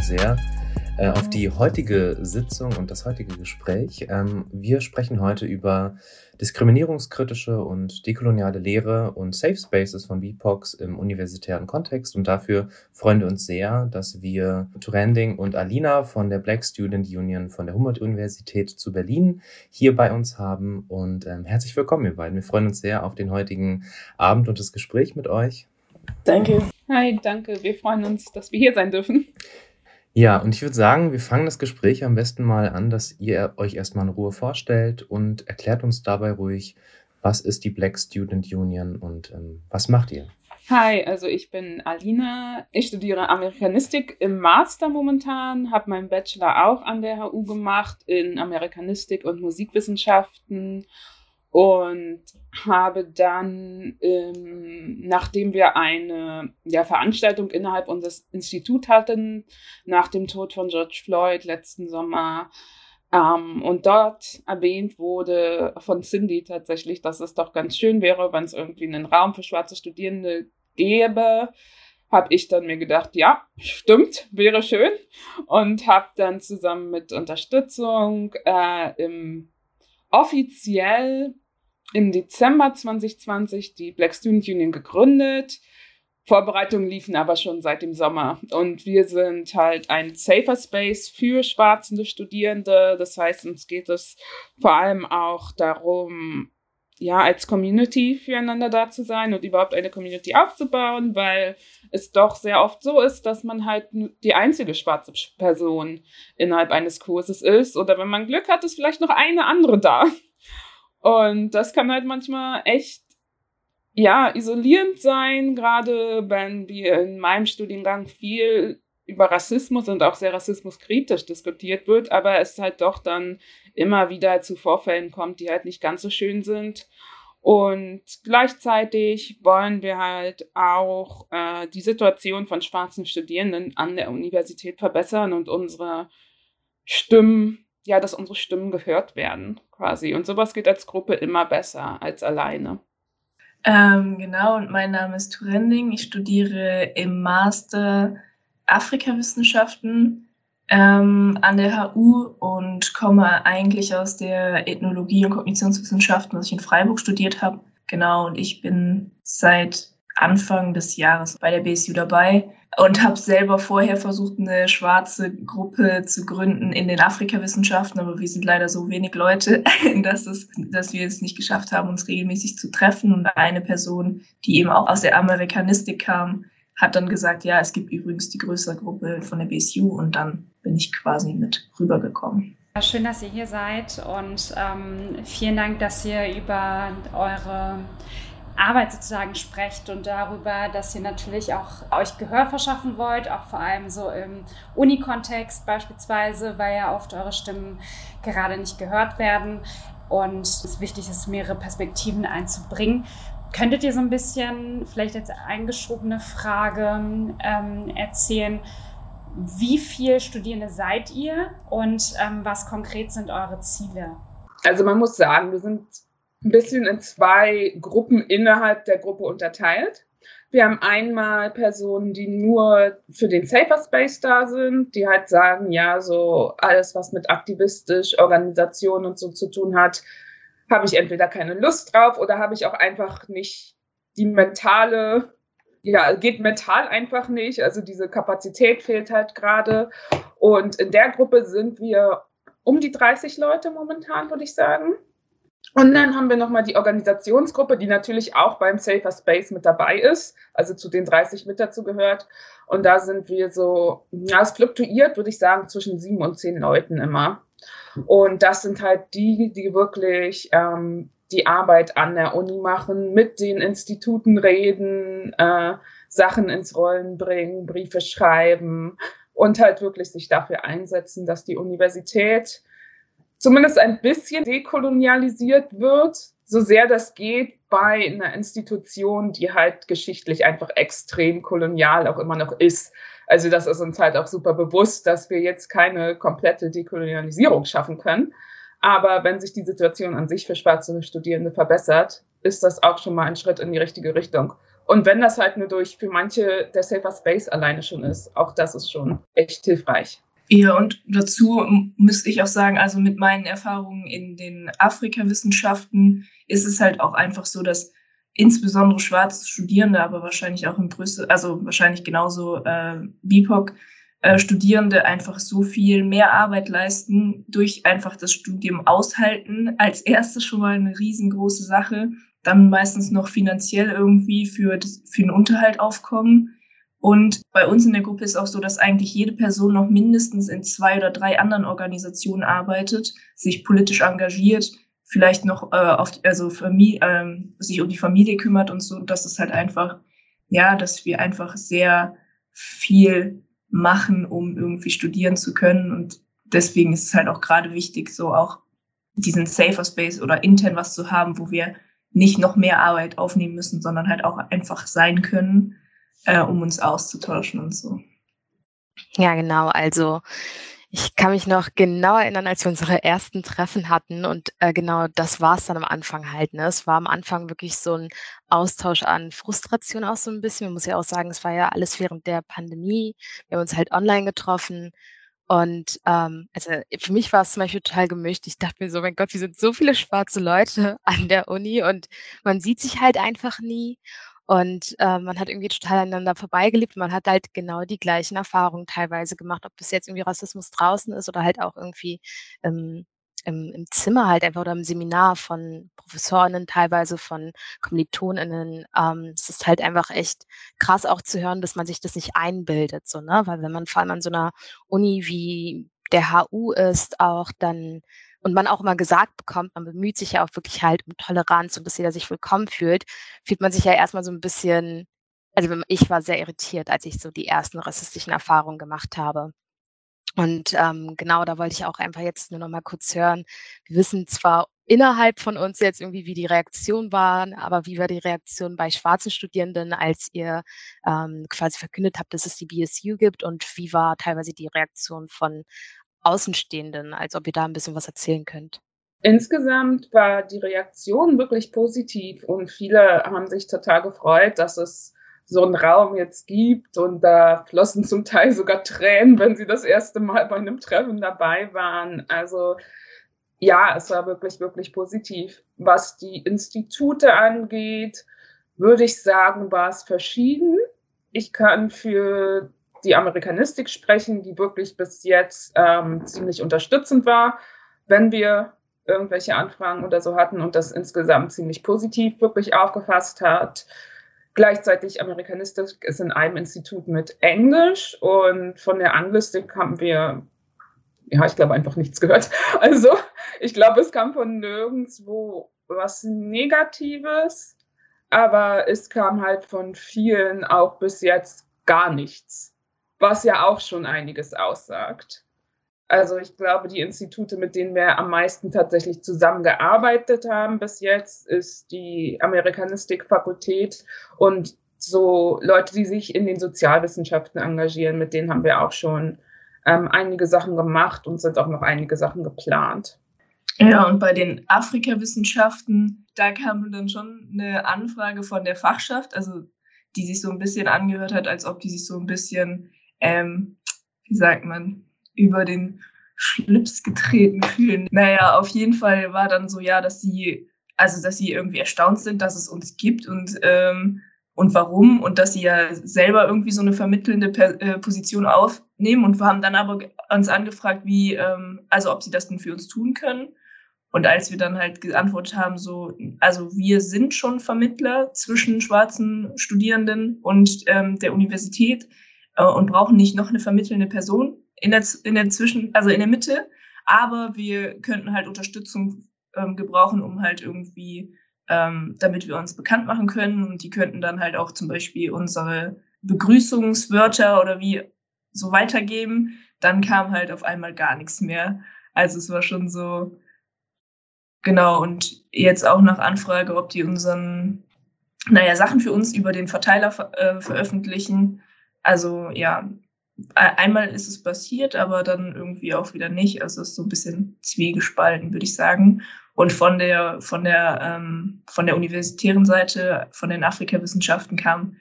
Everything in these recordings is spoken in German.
uns sehr äh, auf die heutige Sitzung und das heutige Gespräch. Ähm, wir sprechen heute über diskriminierungskritische und dekoloniale Lehre und Safe Spaces von BIPOX im universitären Kontext. Und dafür freuen wir uns sehr, dass wir Turending und Alina von der Black Student Union von der Humboldt-Universität zu Berlin hier bei uns haben. Und ähm, herzlich willkommen, ihr beiden. Wir freuen uns sehr auf den heutigen Abend und das Gespräch mit euch. Danke. Hi, danke. Wir freuen uns, dass wir hier sein dürfen. Ja, und ich würde sagen, wir fangen das Gespräch am besten mal an, dass ihr euch erstmal in Ruhe vorstellt und erklärt uns dabei ruhig, was ist die Black Student Union und ähm, was macht ihr? Hi, also ich bin Alina. Ich studiere Amerikanistik im Master momentan, habe meinen Bachelor auch an der HU gemacht in Amerikanistik und Musikwissenschaften und habe dann, ähm, nachdem wir eine ja, Veranstaltung innerhalb unseres Instituts hatten, nach dem Tod von George Floyd letzten Sommer, ähm, und dort erwähnt wurde von Cindy tatsächlich, dass es doch ganz schön wäre, wenn es irgendwie einen Raum für schwarze Studierende gäbe, habe ich dann mir gedacht, ja, stimmt, wäre schön. Und habe dann zusammen mit Unterstützung äh, im offiziell im Dezember 2020 die Black Student Union gegründet. Vorbereitungen liefen aber schon seit dem Sommer. Und wir sind halt ein safer Space für schwarzende Studierende. Das heißt, uns geht es vor allem auch darum, ja, als Community füreinander da zu sein und überhaupt eine Community aufzubauen, weil es doch sehr oft so ist, dass man halt die einzige schwarze Person innerhalb eines Kurses ist. Oder wenn man Glück hat, ist vielleicht noch eine andere da. Und das kann halt manchmal echt, ja, isolierend sein, gerade wenn wir in meinem Studiengang viel über Rassismus und auch sehr rassismuskritisch diskutiert wird, aber es halt doch dann immer wieder zu Vorfällen kommt, die halt nicht ganz so schön sind. Und gleichzeitig wollen wir halt auch äh, die Situation von schwarzen Studierenden an der Universität verbessern und unsere Stimmen ja, dass unsere Stimmen gehört werden, quasi. Und sowas geht als Gruppe immer besser als alleine. Ähm, genau, und mein Name ist Turending. Ich studiere im Master Afrikawissenschaften ähm, an der HU und komme eigentlich aus der Ethnologie und Kognitionswissenschaften, was ich in Freiburg studiert habe. Genau, und ich bin seit Anfang des Jahres bei der BSU dabei und habe selber vorher versucht, eine schwarze Gruppe zu gründen in den Afrikawissenschaften, aber wir sind leider so wenig Leute, dass, es, dass wir es nicht geschafft haben, uns regelmäßig zu treffen. Und eine Person, die eben auch aus der Amerikanistik kam, hat dann gesagt, ja, es gibt übrigens die größere Gruppe von der BSU und dann bin ich quasi mit rübergekommen. Schön, dass ihr hier seid und ähm, vielen Dank, dass ihr über eure Arbeit sozusagen sprecht und darüber, dass ihr natürlich auch euch Gehör verschaffen wollt, auch vor allem so im Uni-Kontext beispielsweise, weil ja oft eure Stimmen gerade nicht gehört werden und es wichtig ist, mehrere Perspektiven einzubringen. Könntet ihr so ein bisschen, vielleicht als eingeschobene Frage, ähm, erzählen, wie viele Studierende seid ihr und ähm, was konkret sind eure Ziele? Also man muss sagen, wir sind ein bisschen in zwei Gruppen innerhalb der Gruppe unterteilt. Wir haben einmal Personen, die nur für den Safer Space da sind, die halt sagen, ja, so alles, was mit aktivistisch, Organisation und so zu tun hat, habe ich entweder keine Lust drauf oder habe ich auch einfach nicht die mentale, ja, geht mental einfach nicht. Also diese Kapazität fehlt halt gerade. Und in der Gruppe sind wir um die 30 Leute momentan, würde ich sagen. Und dann haben wir nochmal die Organisationsgruppe, die natürlich auch beim Safer Space mit dabei ist, also zu den 30 mit dazu gehört. Und da sind wir so, ja, es fluktuiert, würde ich sagen, zwischen sieben und zehn Leuten immer. Und das sind halt die, die wirklich ähm, die Arbeit an der Uni machen, mit den Instituten reden, äh, Sachen ins Rollen bringen, Briefe schreiben und halt wirklich sich dafür einsetzen, dass die Universität zumindest ein bisschen dekolonialisiert wird, so sehr das geht bei einer Institution, die halt geschichtlich einfach extrem kolonial auch immer noch ist. Also das ist uns halt auch super bewusst, dass wir jetzt keine komplette Dekolonialisierung schaffen können. Aber wenn sich die Situation an sich für schwarze Studierende verbessert, ist das auch schon mal ein Schritt in die richtige Richtung. Und wenn das halt nur durch für manche der Safer Space alleine schon ist, auch das ist schon echt hilfreich. Ja, und dazu müsste ich auch sagen, also mit meinen Erfahrungen in den Afrikawissenschaften ist es halt auch einfach so, dass insbesondere schwarze Studierende, aber wahrscheinlich auch in Brüssel, also wahrscheinlich genauso äh, BIPOC, äh, Studierende einfach so viel mehr Arbeit leisten, durch einfach das Studium aushalten, als erstes schon mal eine riesengroße Sache, dann meistens noch finanziell irgendwie für, das, für den Unterhalt aufkommen und bei uns in der Gruppe ist auch so, dass eigentlich jede Person noch mindestens in zwei oder drei anderen Organisationen arbeitet, sich politisch engagiert, vielleicht noch äh, auf, also Familie, ähm, sich um die Familie kümmert und so. Das ist halt einfach, ja, dass wir einfach sehr viel machen, um irgendwie studieren zu können. Und deswegen ist es halt auch gerade wichtig, so auch diesen Safer Space oder intern was zu haben, wo wir nicht noch mehr Arbeit aufnehmen müssen, sondern halt auch einfach sein können äh, um uns auszutauschen und so. Ja, genau. Also ich kann mich noch genau erinnern, als wir unsere ersten Treffen hatten und äh, genau das war es dann am Anfang halt. Ne? Es war am Anfang wirklich so ein Austausch an Frustration auch so ein bisschen. Man muss ja auch sagen, es war ja alles während der Pandemie. Wir haben uns halt online getroffen und ähm, also für mich war es zum Beispiel total gemischt. Ich dachte mir so, mein Gott, wir sind so viele schwarze Leute an der Uni und man sieht sich halt einfach nie. Und äh, man hat irgendwie total aneinander vorbeigelebt. Man hat halt genau die gleichen Erfahrungen teilweise gemacht, ob das jetzt irgendwie Rassismus draußen ist oder halt auch irgendwie ähm, im, im Zimmer halt einfach oder im Seminar von Professorinnen, teilweise von KommilitonInnen. Ähm, es ist halt einfach echt krass auch zu hören, dass man sich das nicht einbildet, so, ne? Weil wenn man vor allem an so einer Uni wie der HU ist, auch dann und man auch immer gesagt bekommt, man bemüht sich ja auch wirklich halt um Toleranz und dass jeder sich willkommen fühlt, fühlt man sich ja erstmal so ein bisschen, also ich war sehr irritiert, als ich so die ersten rassistischen Erfahrungen gemacht habe. Und ähm, genau, da wollte ich auch einfach jetzt nur noch mal kurz hören. Wir wissen zwar innerhalb von uns jetzt irgendwie, wie die Reaktionen waren, aber wie war die Reaktion bei schwarzen Studierenden, als ihr ähm, quasi verkündet habt, dass es die BSU gibt und wie war teilweise die Reaktion von Außenstehenden, als ob ihr da ein bisschen was erzählen könnt. Insgesamt war die Reaktion wirklich positiv und viele haben sich total gefreut, dass es so einen Raum jetzt gibt und da flossen zum Teil sogar Tränen, wenn sie das erste Mal bei einem Treffen dabei waren. Also ja, es war wirklich, wirklich positiv. Was die Institute angeht, würde ich sagen, war es verschieden. Ich kann für die Amerikanistik sprechen, die wirklich bis jetzt ähm, ziemlich unterstützend war, wenn wir irgendwelche Anfragen oder so hatten und das insgesamt ziemlich positiv wirklich aufgefasst hat. Gleichzeitig Amerikanistik ist in einem Institut mit Englisch und von der Anglistik haben wir, ja, ich glaube, einfach nichts gehört. Also ich glaube, es kam von nirgendwo was Negatives, aber es kam halt von vielen auch bis jetzt gar nichts was ja auch schon einiges aussagt. Also ich glaube, die Institute, mit denen wir am meisten tatsächlich zusammengearbeitet haben bis jetzt, ist die Amerikanistikfakultät und so Leute, die sich in den Sozialwissenschaften engagieren, mit denen haben wir auch schon ähm, einige Sachen gemacht und sind auch noch einige Sachen geplant. Ja, und bei den Afrikawissenschaften, da kam dann schon eine Anfrage von der Fachschaft, also die sich so ein bisschen angehört hat, als ob die sich so ein bisschen ähm, wie sagt man, über den Schlips getreten fühlen. Naja, auf jeden Fall war dann so, ja, dass sie, also dass sie irgendwie erstaunt sind, dass es uns gibt und, ähm, und warum und dass sie ja selber irgendwie so eine vermittelnde per äh, Position aufnehmen und wir haben dann aber uns angefragt, wie, ähm, also ob sie das denn für uns tun können. Und als wir dann halt geantwortet haben, so, also wir sind schon Vermittler zwischen schwarzen Studierenden und ähm, der Universität, äh, und brauchen nicht noch eine vermittelnde Person in der, in der Zwischen, also in der Mitte. Aber wir könnten halt Unterstützung ähm, gebrauchen, um halt irgendwie, ähm, damit wir uns bekannt machen können. Und die könnten dann halt auch zum Beispiel unsere Begrüßungswörter oder wie so weitergeben. Dann kam halt auf einmal gar nichts mehr. Also es war schon so, genau. Und jetzt auch nach Anfrage, ob die unseren, naja, Sachen für uns über den Verteiler ver äh, veröffentlichen also ja, einmal ist es passiert, aber dann irgendwie auch wieder nicht. Also es ist so ein bisschen zwiegespalten, würde ich sagen. Und von der, von der, ähm, von der universitären Seite, von den Afrikawissenschaften kam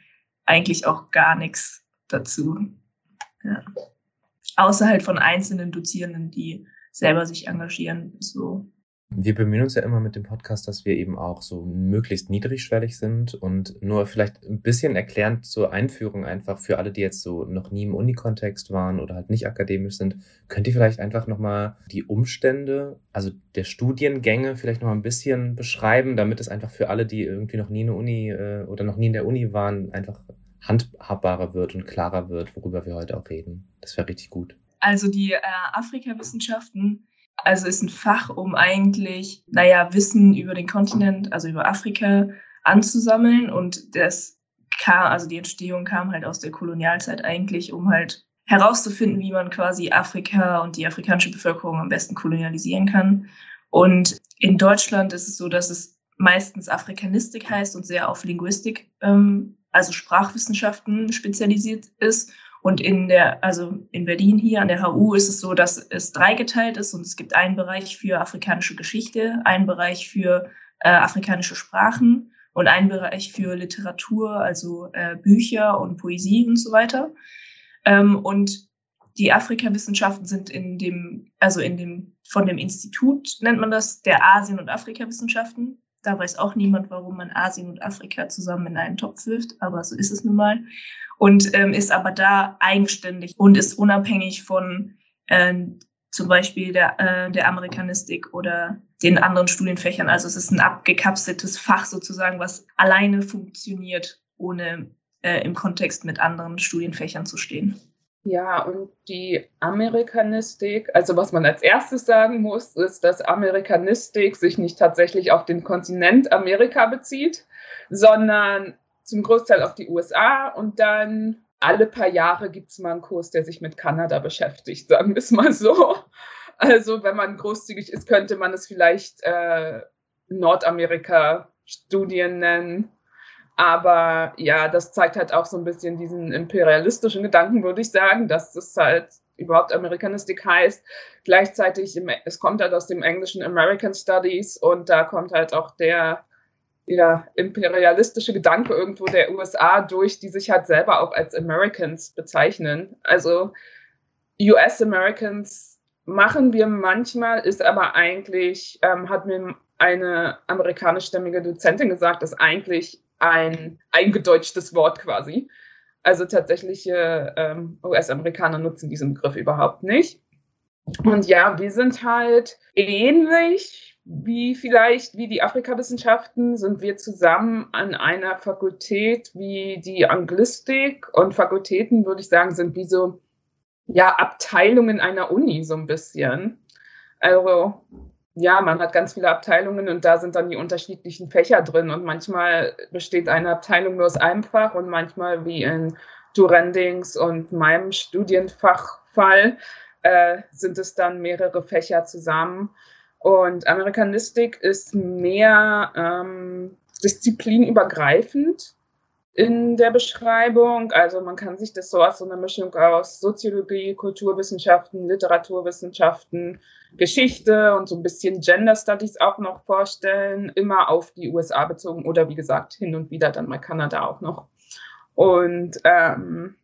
eigentlich auch gar nichts dazu. Ja. Außer halt von einzelnen Dozierenden, die selber sich engagieren. So wir bemühen uns ja immer mit dem Podcast, dass wir eben auch so möglichst niedrigschwellig sind und nur vielleicht ein bisschen erklärend zur Einführung einfach für alle, die jetzt so noch nie im Unikontext waren oder halt nicht akademisch sind, könnt ihr vielleicht einfach nochmal die Umstände, also der Studiengänge vielleicht nochmal ein bisschen beschreiben, damit es einfach für alle, die irgendwie noch nie in der Uni äh, oder noch nie in der Uni waren, einfach handhabbarer wird und klarer wird, worüber wir heute auch reden. Das wäre richtig gut. Also die äh, Afrikawissenschaften also ist ein Fach, um eigentlich, naja, Wissen über den Kontinent, also über Afrika anzusammeln. Und das kam, also die Entstehung kam halt aus der Kolonialzeit eigentlich, um halt herauszufinden, wie man quasi Afrika und die afrikanische Bevölkerung am besten kolonialisieren kann. Und in Deutschland ist es so, dass es meistens Afrikanistik heißt und sehr auf Linguistik, ähm, also Sprachwissenschaften spezialisiert ist. Und in der, also in Berlin hier an der HU ist es so, dass es dreigeteilt ist und es gibt einen Bereich für afrikanische Geschichte, einen Bereich für äh, afrikanische Sprachen und einen Bereich für Literatur, also äh, Bücher und Poesie und so weiter. Ähm, und die Afrikawissenschaften sind in dem, also in dem, von dem Institut nennt man das, der Asien- und Afrikawissenschaften. Da weiß auch niemand, warum man Asien und Afrika zusammen in einen Topf wirft, aber so ist es nun mal. Und ähm, ist aber da eigenständig und ist unabhängig von äh, zum Beispiel der, äh, der Amerikanistik oder den anderen Studienfächern. Also es ist ein abgekapseltes Fach sozusagen, was alleine funktioniert, ohne äh, im Kontext mit anderen Studienfächern zu stehen. Ja, und die Amerikanistik, also was man als erstes sagen muss, ist, dass Amerikanistik sich nicht tatsächlich auf den Kontinent Amerika bezieht, sondern zum Großteil auf die USA und dann alle paar Jahre gibt es mal einen Kurs, der sich mit Kanada beschäftigt, sagen wir es mal so. Also wenn man großzügig ist, könnte man es vielleicht äh, Nordamerika-Studien nennen aber ja, das zeigt halt auch so ein bisschen diesen imperialistischen Gedanken, würde ich sagen, dass das halt überhaupt Amerikanistik heißt. Gleichzeitig, es kommt halt aus dem englischen American Studies und da kommt halt auch der ja, imperialistische Gedanke irgendwo der USA durch, die sich halt selber auch als Americans bezeichnen. Also US-Americans machen wir manchmal, ist aber eigentlich, ähm, hat mir eine amerikanischstämmige Dozentin gesagt, ist eigentlich ein eingedeutschtes Wort quasi. Also tatsächliche ähm, US-Amerikaner nutzen diesen Begriff überhaupt nicht. Und ja, wir sind halt ähnlich wie vielleicht wie die Afrikawissenschaften, sind wir zusammen an einer Fakultät wie die Anglistik. Und Fakultäten, würde ich sagen, sind wie so ja, Abteilungen einer Uni so ein bisschen. Also ja, man hat ganz viele Abteilungen und da sind dann die unterschiedlichen Fächer drin. Und manchmal besteht eine Abteilung nur aus einem Fach und manchmal wie in Durendings und meinem Studienfachfall äh, sind es dann mehrere Fächer zusammen. Und Amerikanistik ist mehr ähm, disziplinübergreifend in der Beschreibung. Also man kann sich das so als so eine Mischung aus Soziologie, Kulturwissenschaften, Literaturwissenschaften, Geschichte und so ein bisschen Gender Studies auch noch vorstellen, immer auf die USA bezogen oder wie gesagt hin und wieder dann mal Kanada auch noch. Und ähm,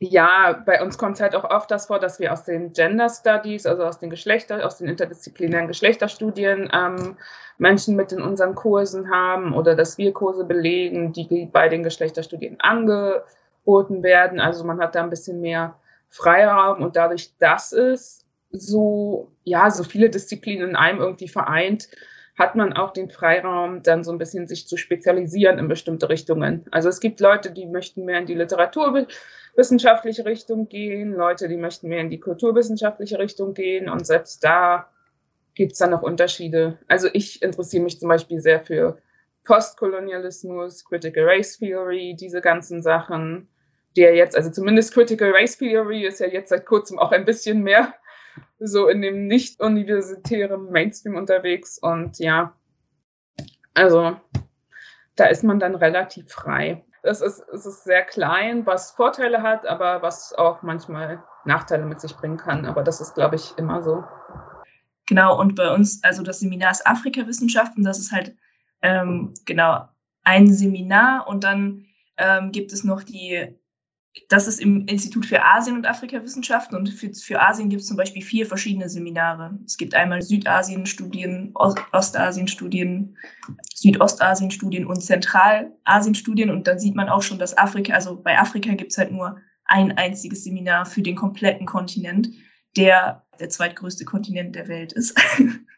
ja, bei uns kommt es halt auch oft das vor, dass wir aus den Gender Studies, also aus den Geschlechter, aus den interdisziplinären Geschlechterstudien ähm, Menschen mit in unseren Kursen haben oder dass wir Kurse belegen, die bei den Geschlechterstudien angeboten werden. Also man hat da ein bisschen mehr Freiraum und dadurch, dass es so, ja, so viele Disziplinen in einem irgendwie vereint, hat man auch den Freiraum, dann so ein bisschen sich zu spezialisieren in bestimmte Richtungen. Also es gibt Leute, die möchten mehr in die literaturwissenschaftliche Richtung gehen, Leute, die möchten mehr in die kulturwissenschaftliche Richtung gehen und selbst da gibt es dann noch Unterschiede. Also ich interessiere mich zum Beispiel sehr für Postkolonialismus, Critical Race Theory, diese ganzen Sachen, der jetzt, also zumindest Critical Race Theory ist ja jetzt seit kurzem auch ein bisschen mehr so in dem nicht universitären Mainstream unterwegs und ja, also da ist man dann relativ frei. Das ist, es ist sehr klein, was Vorteile hat, aber was auch manchmal Nachteile mit sich bringen kann. Aber das ist, glaube ich, immer so. Genau, und bei uns, also das Seminar ist Afrikawissenschaften, das ist halt ähm, genau ein Seminar und dann ähm, gibt es noch die das ist im Institut für Asien- und Afrikawissenschaften und für, für Asien gibt es zum Beispiel vier verschiedene Seminare. Es gibt einmal Südasien-Studien, Ostasien-Studien, Südostasien-Studien und Zentralasien-Studien und dann sieht man auch schon, dass Afrika, also bei Afrika gibt es halt nur ein einziges Seminar für den kompletten Kontinent, der der zweitgrößte Kontinent der Welt ist.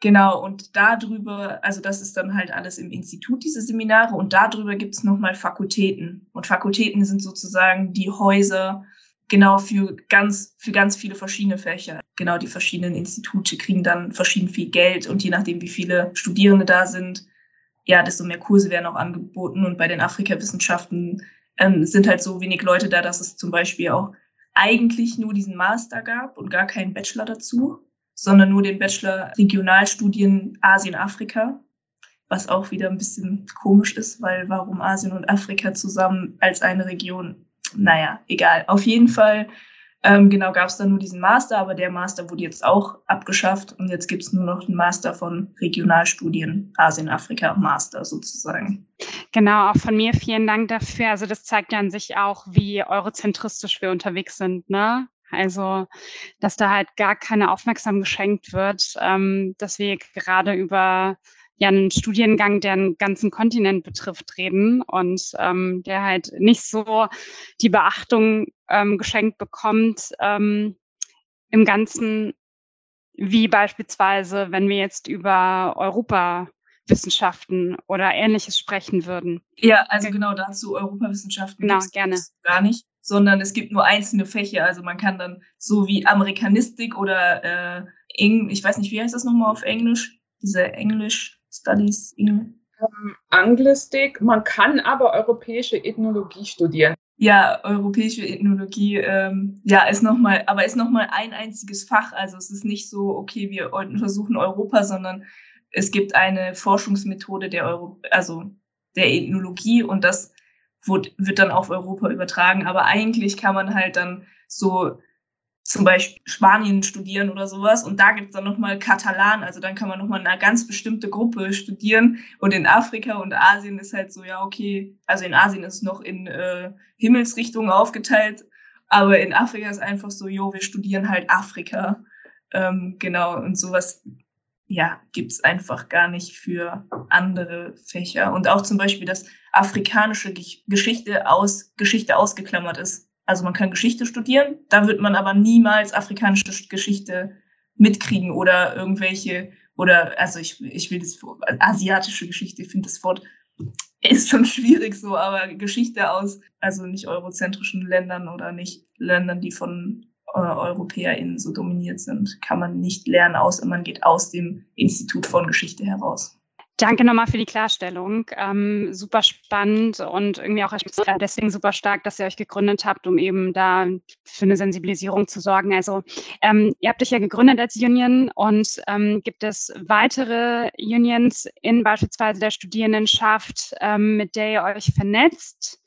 Genau, und darüber, also das ist dann halt alles im Institut, diese Seminare, und darüber gibt es nochmal Fakultäten. Und Fakultäten sind sozusagen die Häuser, genau für ganz, für ganz viele verschiedene Fächer. Genau, die verschiedenen Institute kriegen dann verschieden viel Geld und je nachdem, wie viele Studierende da sind, ja, desto mehr Kurse werden auch angeboten. Und bei den Afrikawissenschaften ähm, sind halt so wenig Leute da, dass es zum Beispiel auch eigentlich nur diesen Master gab und gar keinen Bachelor dazu sondern nur den Bachelor Regionalstudien Asien-Afrika, was auch wieder ein bisschen komisch ist, weil warum Asien und Afrika zusammen als eine Region? Naja, egal. Auf jeden Fall, ähm, genau, gab es dann nur diesen Master, aber der Master wurde jetzt auch abgeschafft und jetzt gibt es nur noch den Master von Regionalstudien Asien-Afrika Master sozusagen. Genau, auch von mir vielen Dank dafür. Also das zeigt ja an sich auch, wie eurozentristisch wir unterwegs sind, ne? Also, dass da halt gar keine Aufmerksamkeit geschenkt wird, ähm, dass wir gerade über ja einen Studiengang, der einen ganzen Kontinent betrifft, reden und ähm, der halt nicht so die Beachtung ähm, geschenkt bekommt ähm, im Ganzen, wie beispielsweise, wenn wir jetzt über Europawissenschaften oder ähnliches sprechen würden. Ja, also genau dazu Europawissenschaften. Genau, gerne. Gar nicht sondern es gibt nur einzelne Fächer. Also man kann dann so wie Amerikanistik oder äh, Eng, ich weiß nicht, wie heißt das nochmal auf Englisch? Diese English Studies, English. Um, Anglistik. Man kann aber europäische Ethnologie studieren. Ja, europäische Ethnologie, ähm, ja, ist nochmal, aber ist nochmal ein einziges Fach. Also es ist nicht so, okay, wir untersuchen Europa, sondern es gibt eine Forschungsmethode der Euro, also der Ethnologie und das wird, wird dann auf Europa übertragen. Aber eigentlich kann man halt dann so zum Beispiel Spanien studieren oder sowas. Und da gibt's dann nochmal Katalan. Also dann kann man nochmal eine ganz bestimmte Gruppe studieren. Und in Afrika und Asien ist halt so, ja, okay. Also in Asien ist noch in äh, Himmelsrichtungen aufgeteilt. Aber in Afrika ist einfach so, jo, wir studieren halt Afrika. Ähm, genau. Und sowas ja, gibt's einfach gar nicht für andere Fächer. Und auch zum Beispiel, dass afrikanische Geschichte aus Geschichte ausgeklammert ist. Also man kann Geschichte studieren, da wird man aber niemals afrikanische Geschichte mitkriegen oder irgendwelche, oder also ich, ich will das asiatische Geschichte, ich finde das Wort ist schon schwierig so, aber Geschichte aus, also nicht eurozentrischen Ländern oder nicht Ländern, die von äh, EuropäerInnen so dominiert sind, kann man nicht lernen, außer man geht aus dem Institut von Geschichte heraus. Danke nochmal für die Klarstellung. Ähm, super spannend und irgendwie auch deswegen super stark, dass ihr euch gegründet habt, um eben da für eine Sensibilisierung zu sorgen. Also ähm, ihr habt euch ja gegründet als Union und ähm, gibt es weitere Unions in beispielsweise der Studierendenschaft, ähm, mit der ihr euch vernetzt?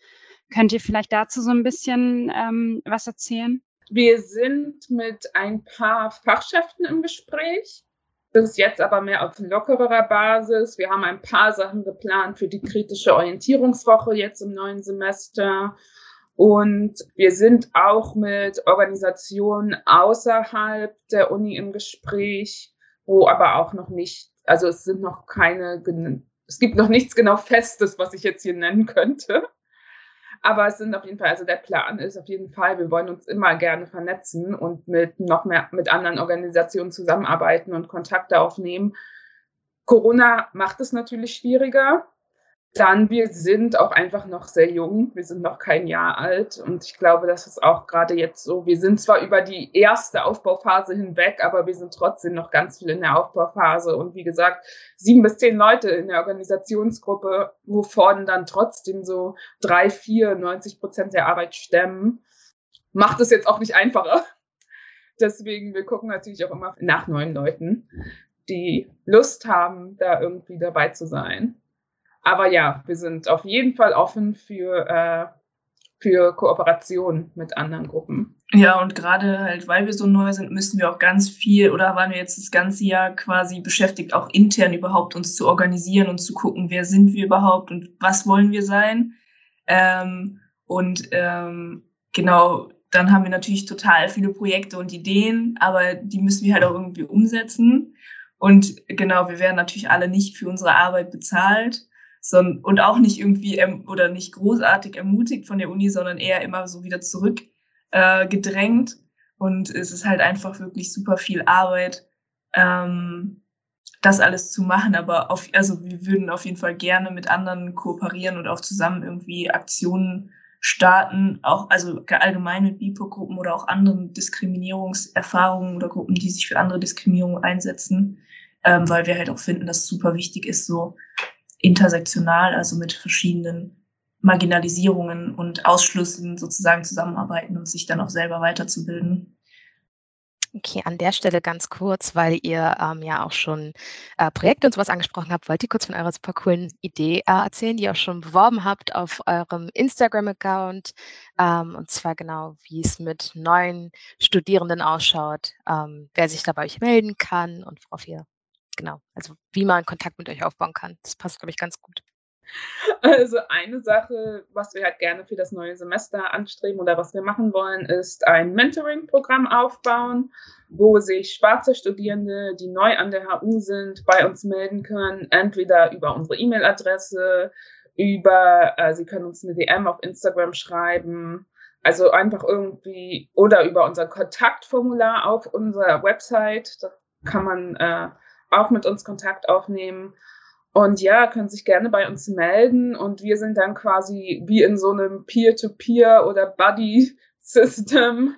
Könnt ihr vielleicht dazu so ein bisschen ähm, was erzählen? Wir sind mit ein paar Fachschaften im Gespräch. Das ist jetzt aber mehr auf lockerer Basis. Wir haben ein paar Sachen geplant für die kritische Orientierungswoche jetzt im neuen Semester. Und wir sind auch mit Organisationen außerhalb der Uni im Gespräch, wo aber auch noch nicht, also es sind noch keine, es gibt noch nichts genau Festes, was ich jetzt hier nennen könnte. Aber es sind auf jeden Fall, also der Plan ist auf jeden Fall, wir wollen uns immer gerne vernetzen und mit noch mehr mit anderen Organisationen zusammenarbeiten und Kontakte aufnehmen. Corona macht es natürlich schwieriger. Dann, wir sind auch einfach noch sehr jung. Wir sind noch kein Jahr alt. Und ich glaube, das ist auch gerade jetzt so. Wir sind zwar über die erste Aufbauphase hinweg, aber wir sind trotzdem noch ganz viel in der Aufbauphase. Und wie gesagt, sieben bis zehn Leute in der Organisationsgruppe, wovon dann trotzdem so drei, vier, 90 Prozent der Arbeit stemmen, macht es jetzt auch nicht einfacher. Deswegen, wir gucken natürlich auch immer nach neuen Leuten, die Lust haben, da irgendwie dabei zu sein. Aber ja, wir sind auf jeden Fall offen für, äh, für Kooperation mit anderen Gruppen. Ja, und gerade halt, weil wir so neu sind, müssen wir auch ganz viel oder waren wir jetzt das ganze Jahr quasi beschäftigt, auch intern überhaupt uns zu organisieren und zu gucken, wer sind wir überhaupt und was wollen wir sein. Ähm, und ähm, genau, dann haben wir natürlich total viele Projekte und Ideen, aber die müssen wir halt auch irgendwie umsetzen. Und genau, wir werden natürlich alle nicht für unsere Arbeit bezahlt sondern, und auch nicht irgendwie oder nicht großartig ermutigt von der Uni, sondern eher immer so wieder zurück äh. Und es ist halt einfach wirklich super viel Arbeit, ähm, das alles zu machen. Aber auf, also wir würden auf jeden Fall gerne mit anderen kooperieren und auch zusammen irgendwie Aktionen starten, auch also allgemein mit BIPO-Gruppen oder auch anderen Diskriminierungserfahrungen oder Gruppen, die sich für andere Diskriminierungen einsetzen, ähm, weil wir halt auch finden, dass es super wichtig ist, so intersektional, also mit verschiedenen Marginalisierungen und Ausschlüssen sozusagen zusammenarbeiten und sich dann auch selber weiterzubilden. Okay, an der Stelle ganz kurz, weil ihr ähm, ja auch schon äh, Projekte und sowas angesprochen habt, wollt ihr kurz von eurer super coolen Idee äh, erzählen, die ihr auch schon beworben habt auf eurem Instagram-Account. Ähm, und zwar genau, wie es mit neuen Studierenden ausschaut, ähm, wer sich da bei euch melden kann und worauf ihr, genau, also wie man Kontakt mit euch aufbauen kann. Das passt, glaube ich, ganz gut. Also eine Sache, was wir halt gerne für das neue Semester anstreben oder was wir machen wollen, ist ein Mentoring-Programm aufbauen, wo sich schwarze Studierende, die neu an der HU sind, bei uns melden können, entweder über unsere E-Mail-Adresse, über, äh, sie können uns eine DM auf Instagram schreiben, also einfach irgendwie, oder über unser Kontaktformular auf unserer Website, da kann man äh, auch mit uns Kontakt aufnehmen. Und ja, können sich gerne bei uns melden und wir sind dann quasi wie in so einem Peer-to-Peer -Peer oder Buddy-System.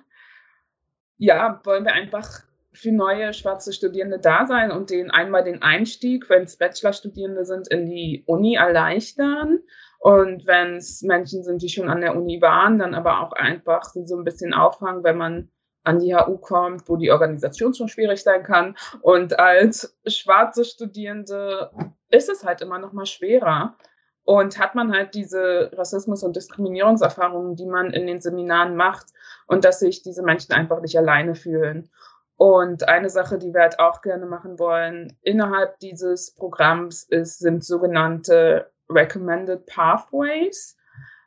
Ja, wollen wir einfach für neue schwarze Studierende da sein und denen einmal den Einstieg, wenn es Bachelorstudierende sind, in die Uni erleichtern. Und wenn es Menschen sind, die schon an der Uni waren, dann aber auch einfach so ein bisschen auffangen, wenn man an die HU kommt, wo die Organisation schon schwierig sein kann. Und als schwarze Studierende ist es halt immer noch mal schwerer. Und hat man halt diese Rassismus- und Diskriminierungserfahrungen, die man in den Seminaren macht und dass sich diese Menschen einfach nicht alleine fühlen. Und eine Sache, die wir halt auch gerne machen wollen innerhalb dieses Programms ist, sind sogenannte Recommended Pathways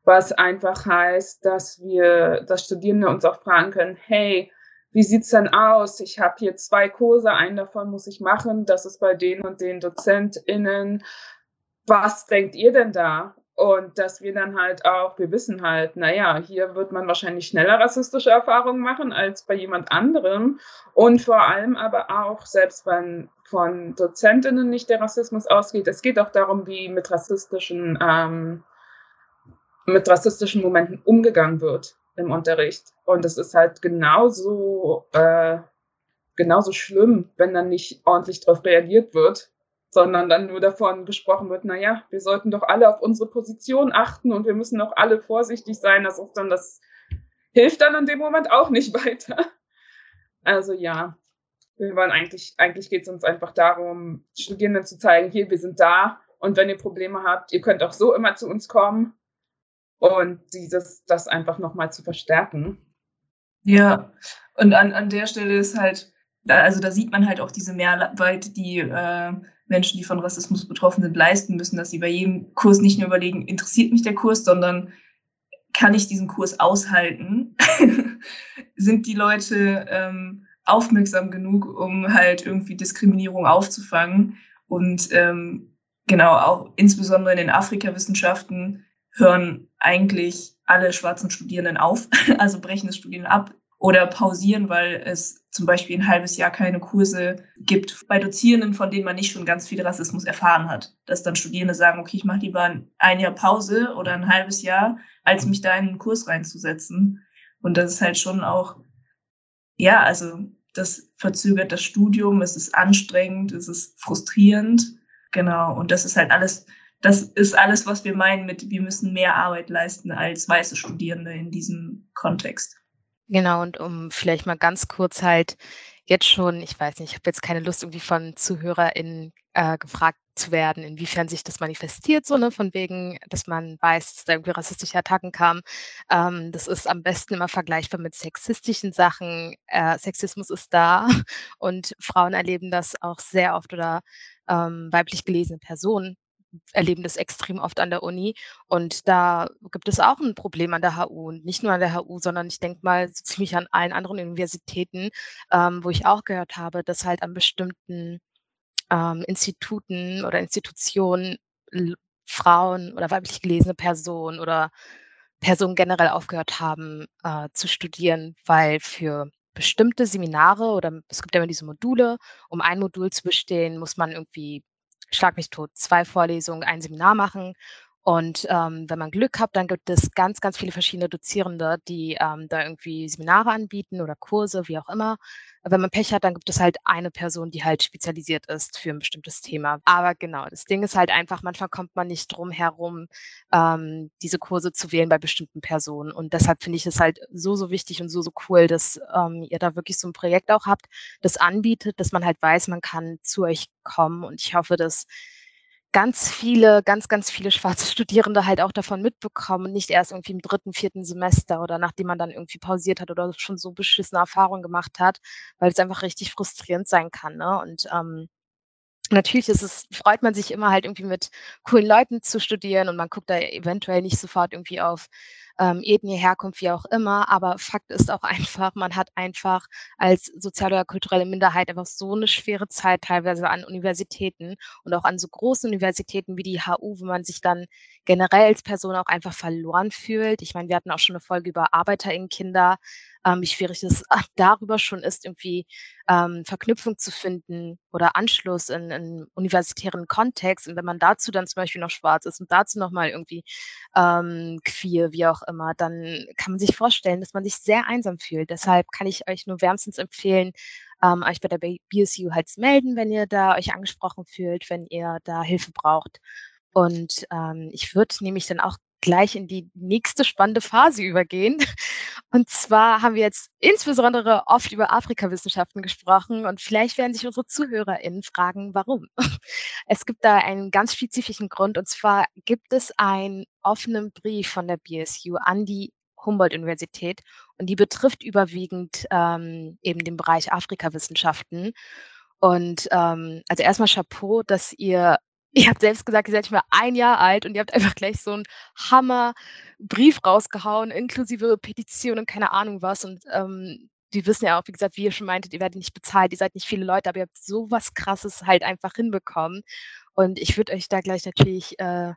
was einfach heißt, dass wir, dass Studierende uns auch fragen können, hey, wie sieht's denn aus? Ich habe hier zwei Kurse, einen davon muss ich machen, das ist bei den und den DozentInnen. Was denkt ihr denn da? Und dass wir dann halt auch, wir wissen halt, naja, hier wird man wahrscheinlich schneller rassistische Erfahrungen machen als bei jemand anderem. Und vor allem aber auch, selbst wenn von Dozentinnen nicht der Rassismus ausgeht, es geht auch darum, wie mit rassistischen ähm, mit rassistischen Momenten umgegangen wird im Unterricht. Und es ist halt genauso, äh, genauso schlimm, wenn dann nicht ordentlich darauf reagiert wird, sondern dann nur davon gesprochen wird, na ja, wir sollten doch alle auf unsere Position achten und wir müssen auch alle vorsichtig sein. Das ist dann das hilft dann in dem Moment auch nicht weiter. Also ja, wir wollen eigentlich, eigentlich geht es uns einfach darum, Studierenden zu zeigen, hier, wir sind da und wenn ihr Probleme habt, ihr könnt auch so immer zu uns kommen und dieses, das einfach nochmal zu verstärken. Ja, und an, an der Stelle ist halt, also da sieht man halt auch diese Mehrarbeit, die äh, Menschen, die von Rassismus betroffen sind, leisten müssen, dass sie bei jedem Kurs nicht nur überlegen, interessiert mich der Kurs, sondern kann ich diesen Kurs aushalten? sind die Leute ähm, aufmerksam genug, um halt irgendwie Diskriminierung aufzufangen? Und ähm, genau, auch insbesondere in den Afrikawissenschaften hören eigentlich alle schwarzen Studierenden auf, also brechen das Studieren ab oder pausieren, weil es zum Beispiel ein halbes Jahr keine Kurse gibt bei Dozierenden, von denen man nicht schon ganz viel Rassismus erfahren hat. Dass dann Studierende sagen, okay, ich mache lieber ein Jahr Pause oder ein halbes Jahr, als mich da in einen Kurs reinzusetzen. Und das ist halt schon auch, ja, also das verzögert das Studium, es ist anstrengend, es ist frustrierend. Genau. Und das ist halt alles das ist alles, was wir meinen mit, wir müssen mehr Arbeit leisten als weiße Studierende in diesem Kontext. Genau, und um vielleicht mal ganz kurz halt jetzt schon, ich weiß nicht, ich habe jetzt keine Lust, irgendwie von ZuhörerInnen äh, gefragt zu werden, inwiefern sich das manifestiert, so ne, von wegen, dass man weiß, dass da irgendwie rassistische Attacken kamen. Ähm, das ist am besten immer vergleichbar mit sexistischen Sachen. Äh, Sexismus ist da und Frauen erleben das auch sehr oft oder ähm, weiblich gelesene Personen erleben das extrem oft an der Uni. Und da gibt es auch ein Problem an der HU. Und nicht nur an der HU, sondern ich denke mal so ziemlich an allen anderen Universitäten, ähm, wo ich auch gehört habe, dass halt an bestimmten ähm, Instituten oder Institutionen Frauen oder weiblich gelesene Personen oder Personen generell aufgehört haben äh, zu studieren, weil für bestimmte Seminare oder es gibt ja immer diese Module, um ein Modul zu bestehen, muss man irgendwie, schlag mich tot, zwei Vorlesungen, ein Seminar machen und ähm, wenn man Glück hat, dann gibt es ganz, ganz viele verschiedene Dozierende, die ähm, da irgendwie Seminare anbieten oder Kurse, wie auch immer. Wenn man Pech hat, dann gibt es halt eine Person, die halt spezialisiert ist für ein bestimmtes Thema. Aber genau, das Ding ist halt einfach, manchmal kommt man nicht drum herum, ähm, diese Kurse zu wählen bei bestimmten Personen. Und deshalb finde ich es halt so, so wichtig und so, so cool, dass ähm, ihr da wirklich so ein Projekt auch habt, das anbietet, dass man halt weiß, man kann zu euch kommen. Und ich hoffe, dass ganz viele, ganz, ganz viele schwarze Studierende halt auch davon mitbekommen, nicht erst irgendwie im dritten, vierten Semester oder nachdem man dann irgendwie pausiert hat oder schon so beschissene Erfahrungen gemacht hat, weil es einfach richtig frustrierend sein kann. Ne? Und ähm, natürlich ist es, freut man sich immer halt irgendwie mit coolen Leuten zu studieren und man guckt da eventuell nicht sofort irgendwie auf ähm, Ethnie, Herkunft, wie auch immer. Aber Fakt ist auch einfach, man hat einfach als soziale oder kulturelle Minderheit einfach so eine schwere Zeit teilweise an Universitäten und auch an so großen Universitäten wie die HU, wo man sich dann generell als Person auch einfach verloren fühlt. Ich meine, wir hatten auch schon eine Folge über ArbeiterInnenkinder, ähm, wie schwierig es darüber schon ist, irgendwie ähm, Verknüpfung zu finden oder Anschluss in, in universitären Kontext. Und wenn man dazu dann zum Beispiel noch schwarz ist und dazu nochmal irgendwie ähm, queer, wie auch immer, dann kann man sich vorstellen, dass man sich sehr einsam fühlt. Deshalb kann ich euch nur wärmstens empfehlen, ähm, euch bei der BSU halt zu melden, wenn ihr da euch angesprochen fühlt, wenn ihr da Hilfe braucht. Und ähm, ich würde nämlich dann auch gleich in die nächste spannende Phase übergehen. Und zwar haben wir jetzt insbesondere oft über Afrikawissenschaften gesprochen und vielleicht werden sich unsere ZuhörerInnen fragen, warum. Es gibt da einen ganz spezifischen Grund und zwar gibt es einen offenen Brief von der BSU an die Humboldt-Universität und die betrifft überwiegend ähm, eben den Bereich Afrikawissenschaften. Und ähm, also erstmal Chapeau, dass ihr ihr habt selbst gesagt, ihr seid nicht mehr ein Jahr alt und ihr habt einfach gleich so einen Hammer-Brief rausgehauen, inklusive Petition und keine Ahnung was. Und ähm, die wissen ja auch, wie gesagt, wie ihr schon meintet, ihr werdet nicht bezahlt, ihr seid nicht viele Leute, aber ihr habt so was Krasses halt einfach hinbekommen. Und ich würde euch da gleich natürlich äh,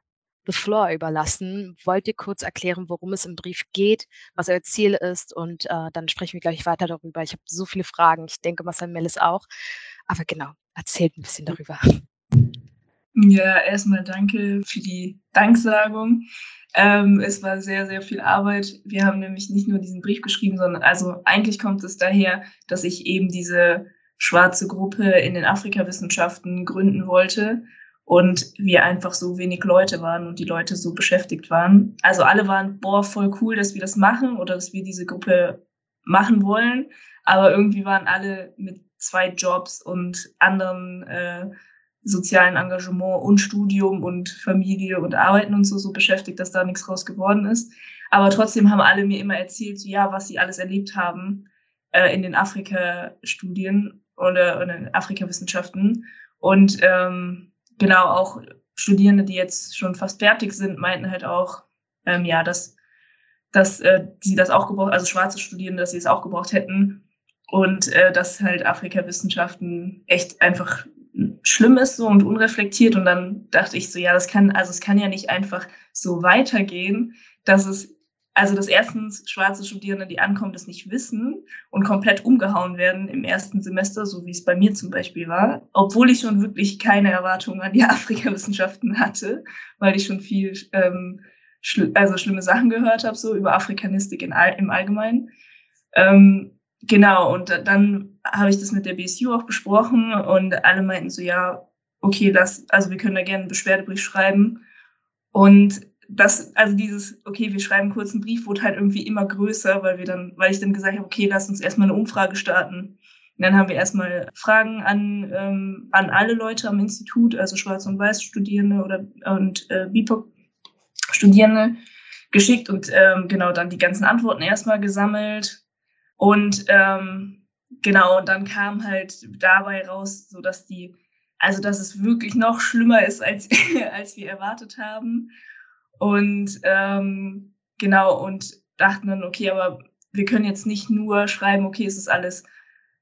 the floor überlassen. Wollt ihr kurz erklären, worum es im Brief geht, was euer Ziel ist und äh, dann sprechen wir gleich weiter darüber. Ich habe so viele Fragen. Ich denke, Marcel Mellis auch. Aber genau, erzählt ein bisschen darüber. Ja, erstmal danke für die Danksagung. Ähm, es war sehr, sehr viel Arbeit. Wir haben nämlich nicht nur diesen Brief geschrieben, sondern also eigentlich kommt es daher, dass ich eben diese schwarze Gruppe in den Afrikawissenschaften gründen wollte und wir einfach so wenig Leute waren und die Leute so beschäftigt waren. Also alle waren, boah, voll cool, dass wir das machen oder dass wir diese Gruppe machen wollen, aber irgendwie waren alle mit zwei Jobs und anderen äh, sozialen Engagement und Studium und Familie und Arbeiten und so so beschäftigt, dass da nichts draus geworden ist. Aber trotzdem haben alle mir immer erzählt, so, ja, was sie alles erlebt haben äh, in den Afrika-Studien oder, oder in Afrika-Wissenschaften. Und ähm, genau auch Studierende, die jetzt schon fast fertig sind, meinten halt auch, ähm, ja, dass, dass äh, sie das auch gebraucht, also schwarze Studierende, dass sie es auch gebraucht hätten. Und äh, dass halt Afrika-Wissenschaften echt einfach schlimm ist so und unreflektiert. Und dann dachte ich so, ja, das kann, also es kann ja nicht einfach so weitergehen, dass es, also dass erstens schwarze Studierende, die ankommen, das nicht wissen und komplett umgehauen werden im ersten Semester, so wie es bei mir zum Beispiel war, obwohl ich schon wirklich keine Erwartungen an die Afrikawissenschaften hatte, weil ich schon viel, ähm, schl also schlimme Sachen gehört habe, so über Afrikanistik in all im Allgemeinen. Ähm, Genau, und dann habe ich das mit der BSU auch besprochen und alle meinten so, ja, okay, das, also wir können da gerne einen Beschwerdebrief schreiben. Und das, also dieses, okay, wir schreiben kurz einen Brief, wurde halt irgendwie immer größer, weil wir dann, weil ich dann gesagt habe, okay, lass uns erstmal eine Umfrage starten. Und dann haben wir erstmal Fragen an, ähm, an alle Leute am Institut, also Schwarz- und Weiß-Studierende oder und äh, BIPOC-Studierende geschickt und ähm, genau dann die ganzen Antworten erstmal gesammelt. Und ähm, genau, und dann kam halt dabei raus, so dass die, also dass es wirklich noch schlimmer ist, als, als wir erwartet haben. Und ähm, genau, und dachten dann, okay, aber wir können jetzt nicht nur schreiben, okay, es ist alles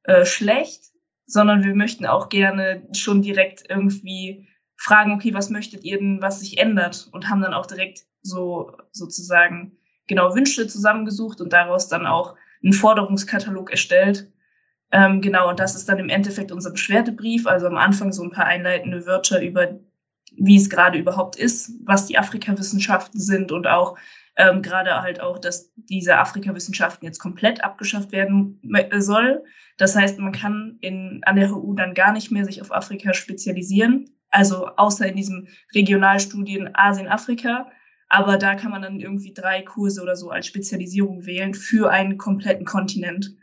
äh, schlecht, sondern wir möchten auch gerne schon direkt irgendwie fragen, okay, was möchtet ihr denn, was sich ändert? Und haben dann auch direkt so sozusagen genau Wünsche zusammengesucht und daraus dann auch einen Forderungskatalog erstellt. Ähm, genau, und das ist dann im Endeffekt unser Beschwerdebrief. Also am Anfang so ein paar einleitende Wörter über, wie es gerade überhaupt ist, was die Afrikawissenschaften sind und auch ähm, gerade halt auch, dass diese Afrikawissenschaften jetzt komplett abgeschafft werden soll. Das heißt, man kann in, an der HU dann gar nicht mehr sich auf Afrika spezialisieren, also außer in diesem Regionalstudien Asien-Afrika. Aber da kann man dann irgendwie drei Kurse oder so als Spezialisierung wählen für einen kompletten Kontinent.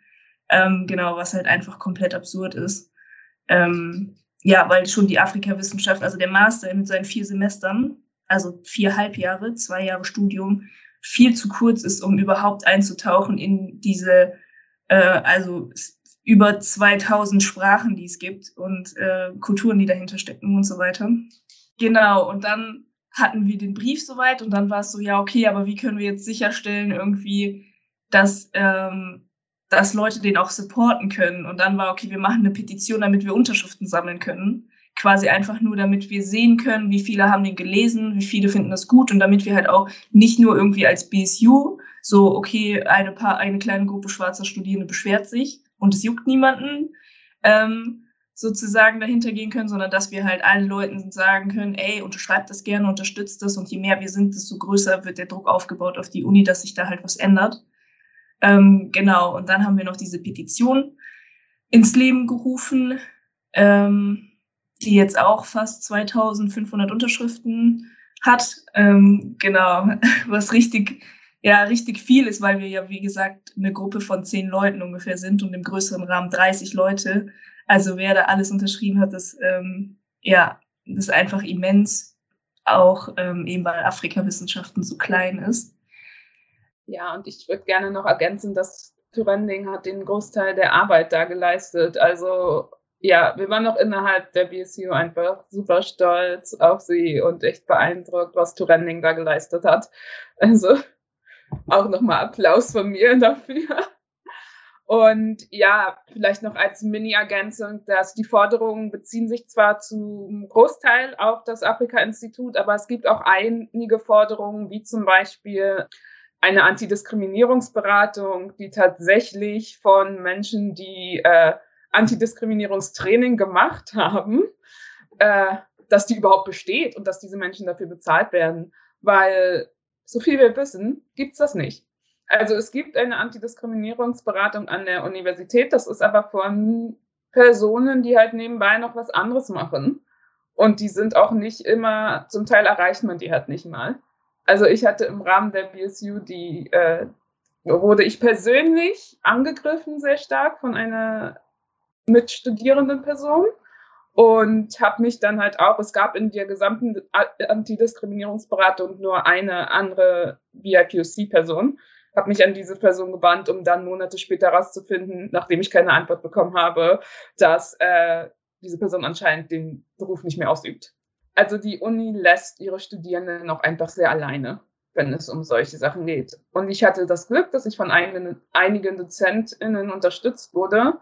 Ähm, genau, was halt einfach komplett absurd ist. Ähm, ja, weil schon die Afrikawissenschaft, also der Master mit seinen vier Semestern, also vier Halbjahre, zwei Jahre Studium, viel zu kurz ist, um überhaupt einzutauchen in diese, äh, also über 2000 Sprachen, die es gibt und äh, Kulturen, die dahinter stecken und so weiter. Genau, und dann hatten wir den Brief soweit und dann war es so, ja, okay, aber wie können wir jetzt sicherstellen irgendwie, dass, ähm, dass Leute den auch supporten können? Und dann war, okay, wir machen eine Petition, damit wir Unterschriften sammeln können quasi einfach nur, damit wir sehen können, wie viele haben den gelesen, wie viele finden das gut und damit wir halt auch nicht nur irgendwie als BSU so, okay, eine, paar, eine kleine Gruppe schwarzer Studierende beschwert sich und es juckt niemanden, ähm, sozusagen dahinter gehen können, sondern dass wir halt allen Leuten sagen können, ey, unterschreibt das gerne, unterstützt das und je mehr wir sind, desto größer wird der Druck aufgebaut auf die Uni, dass sich da halt was ändert. Ähm, genau, und dann haben wir noch diese Petition ins Leben gerufen. Ähm, die jetzt auch fast 2500 Unterschriften hat. Ähm, genau, was richtig, ja, richtig viel ist, weil wir ja, wie gesagt, eine Gruppe von zehn Leuten ungefähr sind und im größeren Rahmen 30 Leute. Also wer da alles unterschrieben hat, das, ähm, ja, das ist einfach immens, auch ähm, eben weil Afrikawissenschaften so klein ist. Ja, und ich würde gerne noch ergänzen, dass Thurending hat den Großteil der Arbeit da geleistet. Also ja, wir waren noch innerhalb der BSU einfach super stolz auf sie und echt beeindruckt, was Turending da geleistet hat. Also auch nochmal Applaus von mir dafür. Und ja, vielleicht noch als Mini-Ergänzung, dass die Forderungen beziehen sich zwar zum Großteil auf das Afrika-Institut, aber es gibt auch einige Forderungen, wie zum Beispiel eine Antidiskriminierungsberatung, die tatsächlich von Menschen, die äh, Antidiskriminierungstraining gemacht haben, äh, dass die überhaupt besteht und dass diese Menschen dafür bezahlt werden. Weil, so viel wir wissen, gibt's das nicht. Also es gibt eine Antidiskriminierungsberatung an der Universität, das ist aber von Personen, die halt nebenbei noch was anderes machen. Und die sind auch nicht immer, zum Teil erreicht man die halt nicht mal. Also ich hatte im Rahmen der BSU die, äh, wurde ich persönlich angegriffen sehr stark von einer mit studierenden Personen und habe mich dann halt auch, es gab in der gesamten Antidiskriminierungsberatung nur eine andere BIPOC-Person, habe mich an diese Person gewandt, um dann Monate später herauszufinden, nachdem ich keine Antwort bekommen habe, dass äh, diese Person anscheinend den Beruf nicht mehr ausübt. Also die Uni lässt ihre Studierenden noch einfach sehr alleine, wenn es um solche Sachen geht. Und ich hatte das Glück, dass ich von einigen, einigen DozentInnen unterstützt wurde,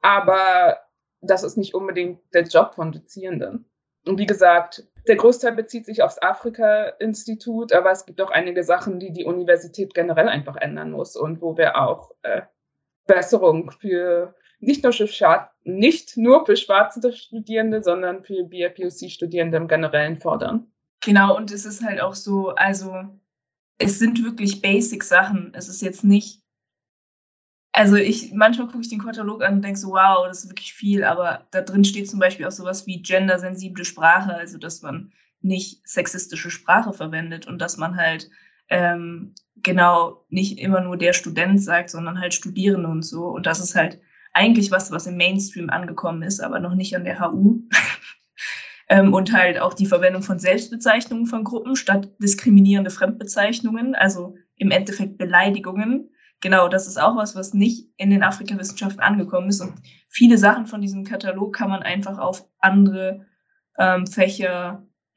aber das ist nicht unbedingt der Job von Dozierenden. Und wie gesagt, der Großteil bezieht sich aufs Afrika-Institut, aber es gibt auch einige Sachen, die die Universität generell einfach ändern muss und wo wir auch äh, Besserung für nicht nur für, nicht nur für schwarze Studierende, sondern für BIPOC-Studierende im Generellen fordern. Genau, und es ist halt auch so, also es sind wirklich Basic-Sachen. Es ist jetzt nicht also ich, manchmal gucke ich den Katalog an und denke so, wow, das ist wirklich viel, aber da drin steht zum Beispiel auch sowas wie gendersensible Sprache, also dass man nicht sexistische Sprache verwendet und dass man halt ähm, genau nicht immer nur der Student sagt, sondern halt Studierende und so. Und das ist halt eigentlich was, was im Mainstream angekommen ist, aber noch nicht an der HU. ähm, und halt auch die Verwendung von Selbstbezeichnungen von Gruppen statt diskriminierende Fremdbezeichnungen, also im Endeffekt Beleidigungen. Genau, das ist auch was, was nicht in den Afrikawissenschaften angekommen ist. Und viele Sachen von diesem Katalog kann man einfach auf andere ähm,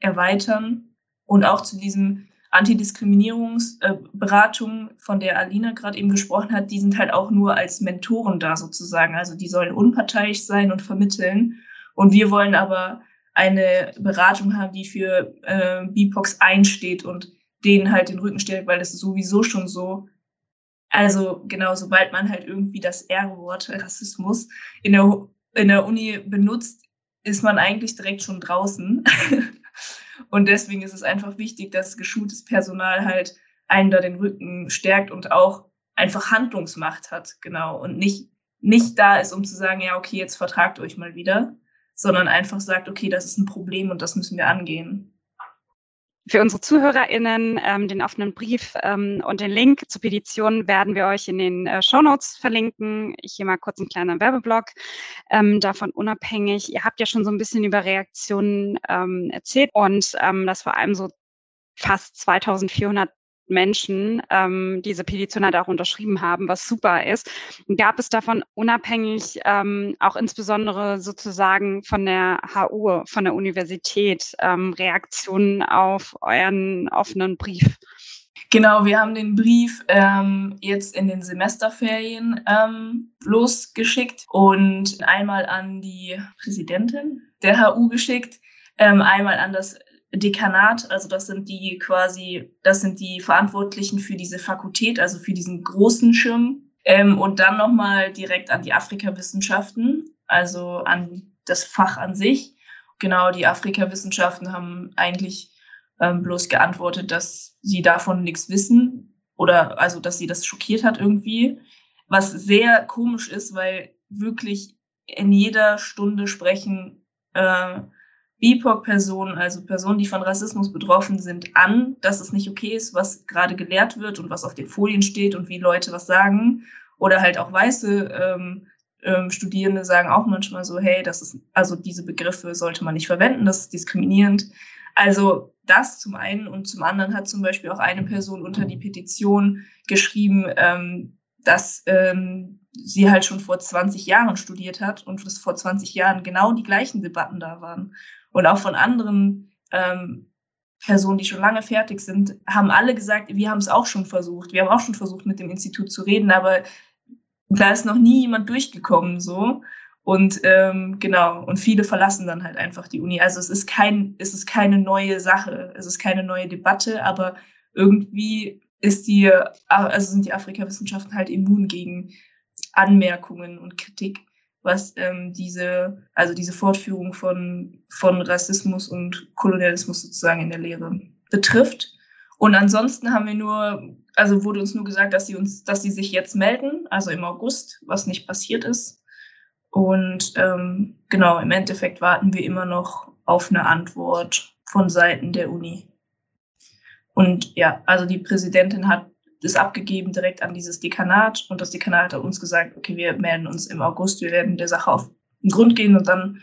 erweitern. Und auch zu diesem Antidiskriminierungsberatung, äh, von der Alina gerade eben gesprochen hat, die sind halt auch nur als Mentoren da sozusagen. Also die sollen unparteiisch sein und vermitteln. Und wir wollen aber eine Beratung haben, die für äh, BIPOX einsteht und denen halt den Rücken stärkt, weil das ist sowieso schon so. Also genau, sobald man halt irgendwie das R-Wort Rassismus in der, in der Uni benutzt, ist man eigentlich direkt schon draußen. und deswegen ist es einfach wichtig, dass geschultes Personal halt einen da den Rücken stärkt und auch einfach Handlungsmacht hat, genau. Und nicht, nicht da ist, um zu sagen, ja, okay, jetzt vertragt euch mal wieder, sondern einfach sagt, okay, das ist ein Problem und das müssen wir angehen. Für unsere ZuhörerInnen ähm, den offenen Brief ähm, und den Link zur Petition werden wir euch in den äh, Show Notes verlinken. Ich hier mal kurz einen kleinen Werbeblock. Ähm, davon unabhängig, ihr habt ja schon so ein bisschen über Reaktionen ähm, erzählt und ähm, dass vor allem so fast 2400 Menschen ähm, diese Petition halt auch unterschrieben haben, was super ist. Gab es davon unabhängig ähm, auch insbesondere sozusagen von der HU, von der Universität, ähm, Reaktionen auf euren offenen Brief? Genau, wir haben den Brief ähm, jetzt in den Semesterferien ähm, losgeschickt und einmal an die Präsidentin der HU geschickt, ähm, einmal an das Dekanat, also das sind die quasi, das sind die Verantwortlichen für diese Fakultät, also für diesen großen Schirm. Ähm, und dann nochmal direkt an die Afrikawissenschaften, also an das Fach an sich. Genau, die Afrikawissenschaften haben eigentlich ähm, bloß geantwortet, dass sie davon nichts wissen oder also, dass sie das schockiert hat irgendwie. Was sehr komisch ist, weil wirklich in jeder Stunde sprechen äh, BIPOC-Personen, also Personen, die von Rassismus betroffen sind, an, dass es nicht okay ist, was gerade gelehrt wird und was auf den Folien steht und wie Leute was sagen. Oder halt auch weiße ähm, ähm, Studierende sagen auch manchmal so, hey, das ist, also diese Begriffe sollte man nicht verwenden, das ist diskriminierend. Also das zum einen und zum anderen hat zum Beispiel auch eine Person unter die Petition geschrieben, ähm, dass ähm, sie halt schon vor 20 Jahren studiert hat und dass vor 20 Jahren genau die gleichen Debatten da waren und auch von anderen ähm, Personen, die schon lange fertig sind, haben alle gesagt, wir haben es auch schon versucht. Wir haben auch schon versucht, mit dem Institut zu reden, aber da ist noch nie jemand durchgekommen so. Und ähm, genau, und viele verlassen dann halt einfach die Uni. Also es ist kein, es ist keine neue Sache, es ist keine neue Debatte, aber irgendwie ist die, also sind die Afrikawissenschaften halt immun gegen Anmerkungen und Kritik was ähm, diese, also diese Fortführung von, von Rassismus und Kolonialismus sozusagen in der Lehre betrifft. Und ansonsten haben wir nur, also wurde uns nur gesagt, dass sie uns, dass sie sich jetzt melden, also im August, was nicht passiert ist. Und ähm, genau, im Endeffekt warten wir immer noch auf eine Antwort von Seiten der Uni. Und ja, also die Präsidentin hat das abgegeben direkt an dieses Dekanat und das Dekanat hat uns gesagt, okay, wir melden uns im August, wir werden der Sache auf den Grund gehen und dann,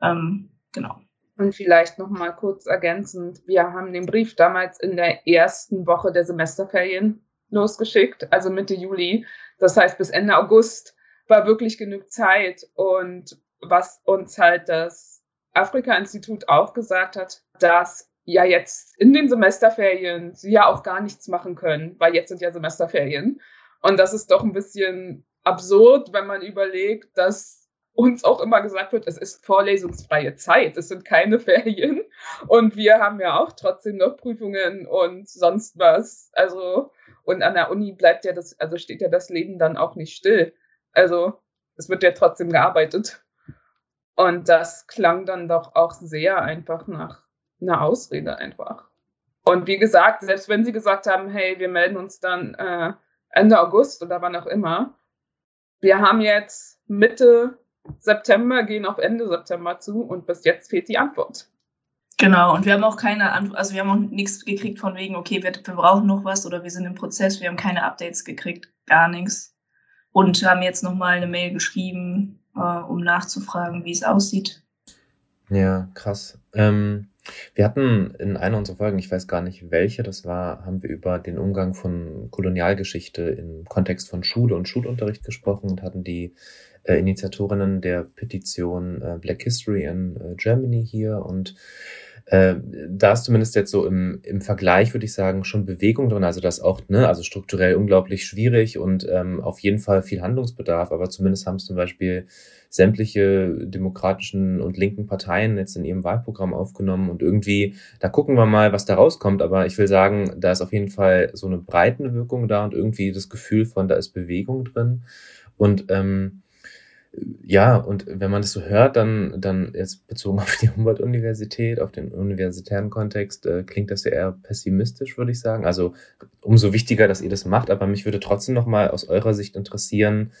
ähm, genau. Und vielleicht noch mal kurz ergänzend, wir haben den Brief damals in der ersten Woche der Semesterferien losgeschickt, also Mitte Juli. Das heißt, bis Ende August war wirklich genug Zeit. Und was uns halt das Afrika-Institut auch gesagt hat, dass ja jetzt in den Semesterferien sie ja auch gar nichts machen können, weil jetzt sind ja Semesterferien. Und das ist doch ein bisschen absurd, wenn man überlegt, dass uns auch immer gesagt wird, es ist vorlesungsfreie Zeit, es sind keine Ferien. Und wir haben ja auch trotzdem noch Prüfungen und sonst was. Also, und an der Uni bleibt ja das, also steht ja das Leben dann auch nicht still. Also, es wird ja trotzdem gearbeitet. Und das klang dann doch auch sehr einfach nach eine Ausrede einfach. Und wie gesagt, selbst wenn sie gesagt haben, hey, wir melden uns dann äh, Ende August oder wann auch immer, wir haben jetzt Mitte September, gehen auf Ende September zu und bis jetzt fehlt die Antwort. Genau, und wir haben auch keine Antwort, also wir haben auch nichts gekriegt von wegen, okay, wir, wir brauchen noch was oder wir sind im Prozess, wir haben keine Updates gekriegt, gar nichts. und haben jetzt nochmal eine Mail geschrieben, äh, um nachzufragen, wie es aussieht. Ja, krass. Ähm, wir hatten in einer unserer Folgen, ich weiß gar nicht welche das war, haben wir über den Umgang von Kolonialgeschichte im Kontext von Schule und Schulunterricht gesprochen und hatten die äh, Initiatorinnen der Petition äh, Black History in äh, Germany hier und äh, da ist zumindest jetzt so im, im Vergleich, würde ich sagen, schon Bewegung drin. Also das auch, ne, also strukturell unglaublich schwierig und ähm, auf jeden Fall viel Handlungsbedarf. Aber zumindest haben es zum Beispiel sämtliche demokratischen und linken Parteien jetzt in ihrem Wahlprogramm aufgenommen und irgendwie, da gucken wir mal, was da rauskommt. Aber ich will sagen, da ist auf jeden Fall so eine breite Wirkung da und irgendwie das Gefühl von, da ist Bewegung drin. Und ähm, ja, und wenn man das so hört, dann, dann jetzt bezogen auf die Humboldt-Universität, auf den universitären Kontext, äh, klingt das ja eher pessimistisch, würde ich sagen. Also umso wichtiger, dass ihr das macht, aber mich würde trotzdem nochmal aus eurer Sicht interessieren,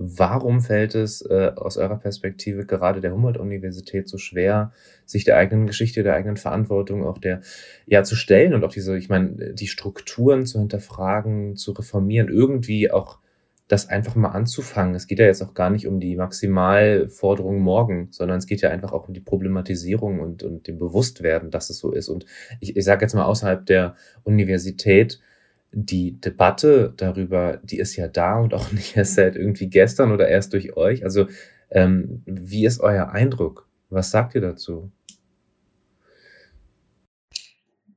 warum fällt es äh, aus eurer Perspektive gerade der Humboldt-Universität so schwer, sich der eigenen Geschichte, der eigenen Verantwortung auch der, ja, zu stellen und auch diese, ich meine, die Strukturen zu hinterfragen, zu reformieren, irgendwie auch das einfach mal anzufangen. Es geht ja jetzt auch gar nicht um die Maximalforderung morgen, sondern es geht ja einfach auch um die Problematisierung und, und dem Bewusstwerden, dass es so ist. Und ich, ich sage jetzt mal außerhalb der Universität, die Debatte darüber, die ist ja da und auch nicht erst seit irgendwie gestern oder erst durch euch. Also ähm, wie ist euer Eindruck? Was sagt ihr dazu?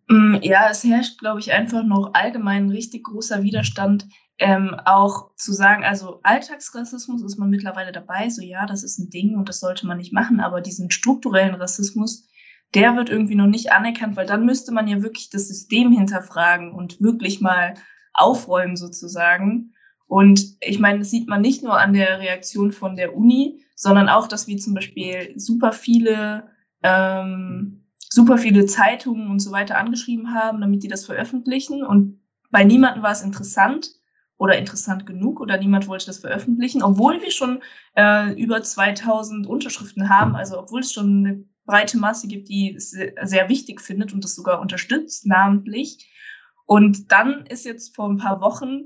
Mm, ja, es herrscht, glaube ich, einfach noch allgemein richtig großer Widerstand ähm, auch zu sagen, also Alltagsrassismus ist man mittlerweile dabei, so ja, das ist ein Ding und das sollte man nicht machen, aber diesen strukturellen Rassismus, der wird irgendwie noch nicht anerkannt, weil dann müsste man ja wirklich das System hinterfragen und wirklich mal aufräumen sozusagen. Und ich meine, das sieht man nicht nur an der Reaktion von der Uni, sondern auch, dass wir zum Beispiel super viele, ähm, super viele Zeitungen und so weiter angeschrieben haben, damit die das veröffentlichen. Und bei niemandem war es interessant oder interessant genug oder niemand wollte das veröffentlichen, obwohl wir schon äh, über 2000 Unterschriften haben, also obwohl es schon eine breite Masse gibt, die es sehr wichtig findet und das sogar unterstützt, namentlich. Und dann ist jetzt vor ein paar Wochen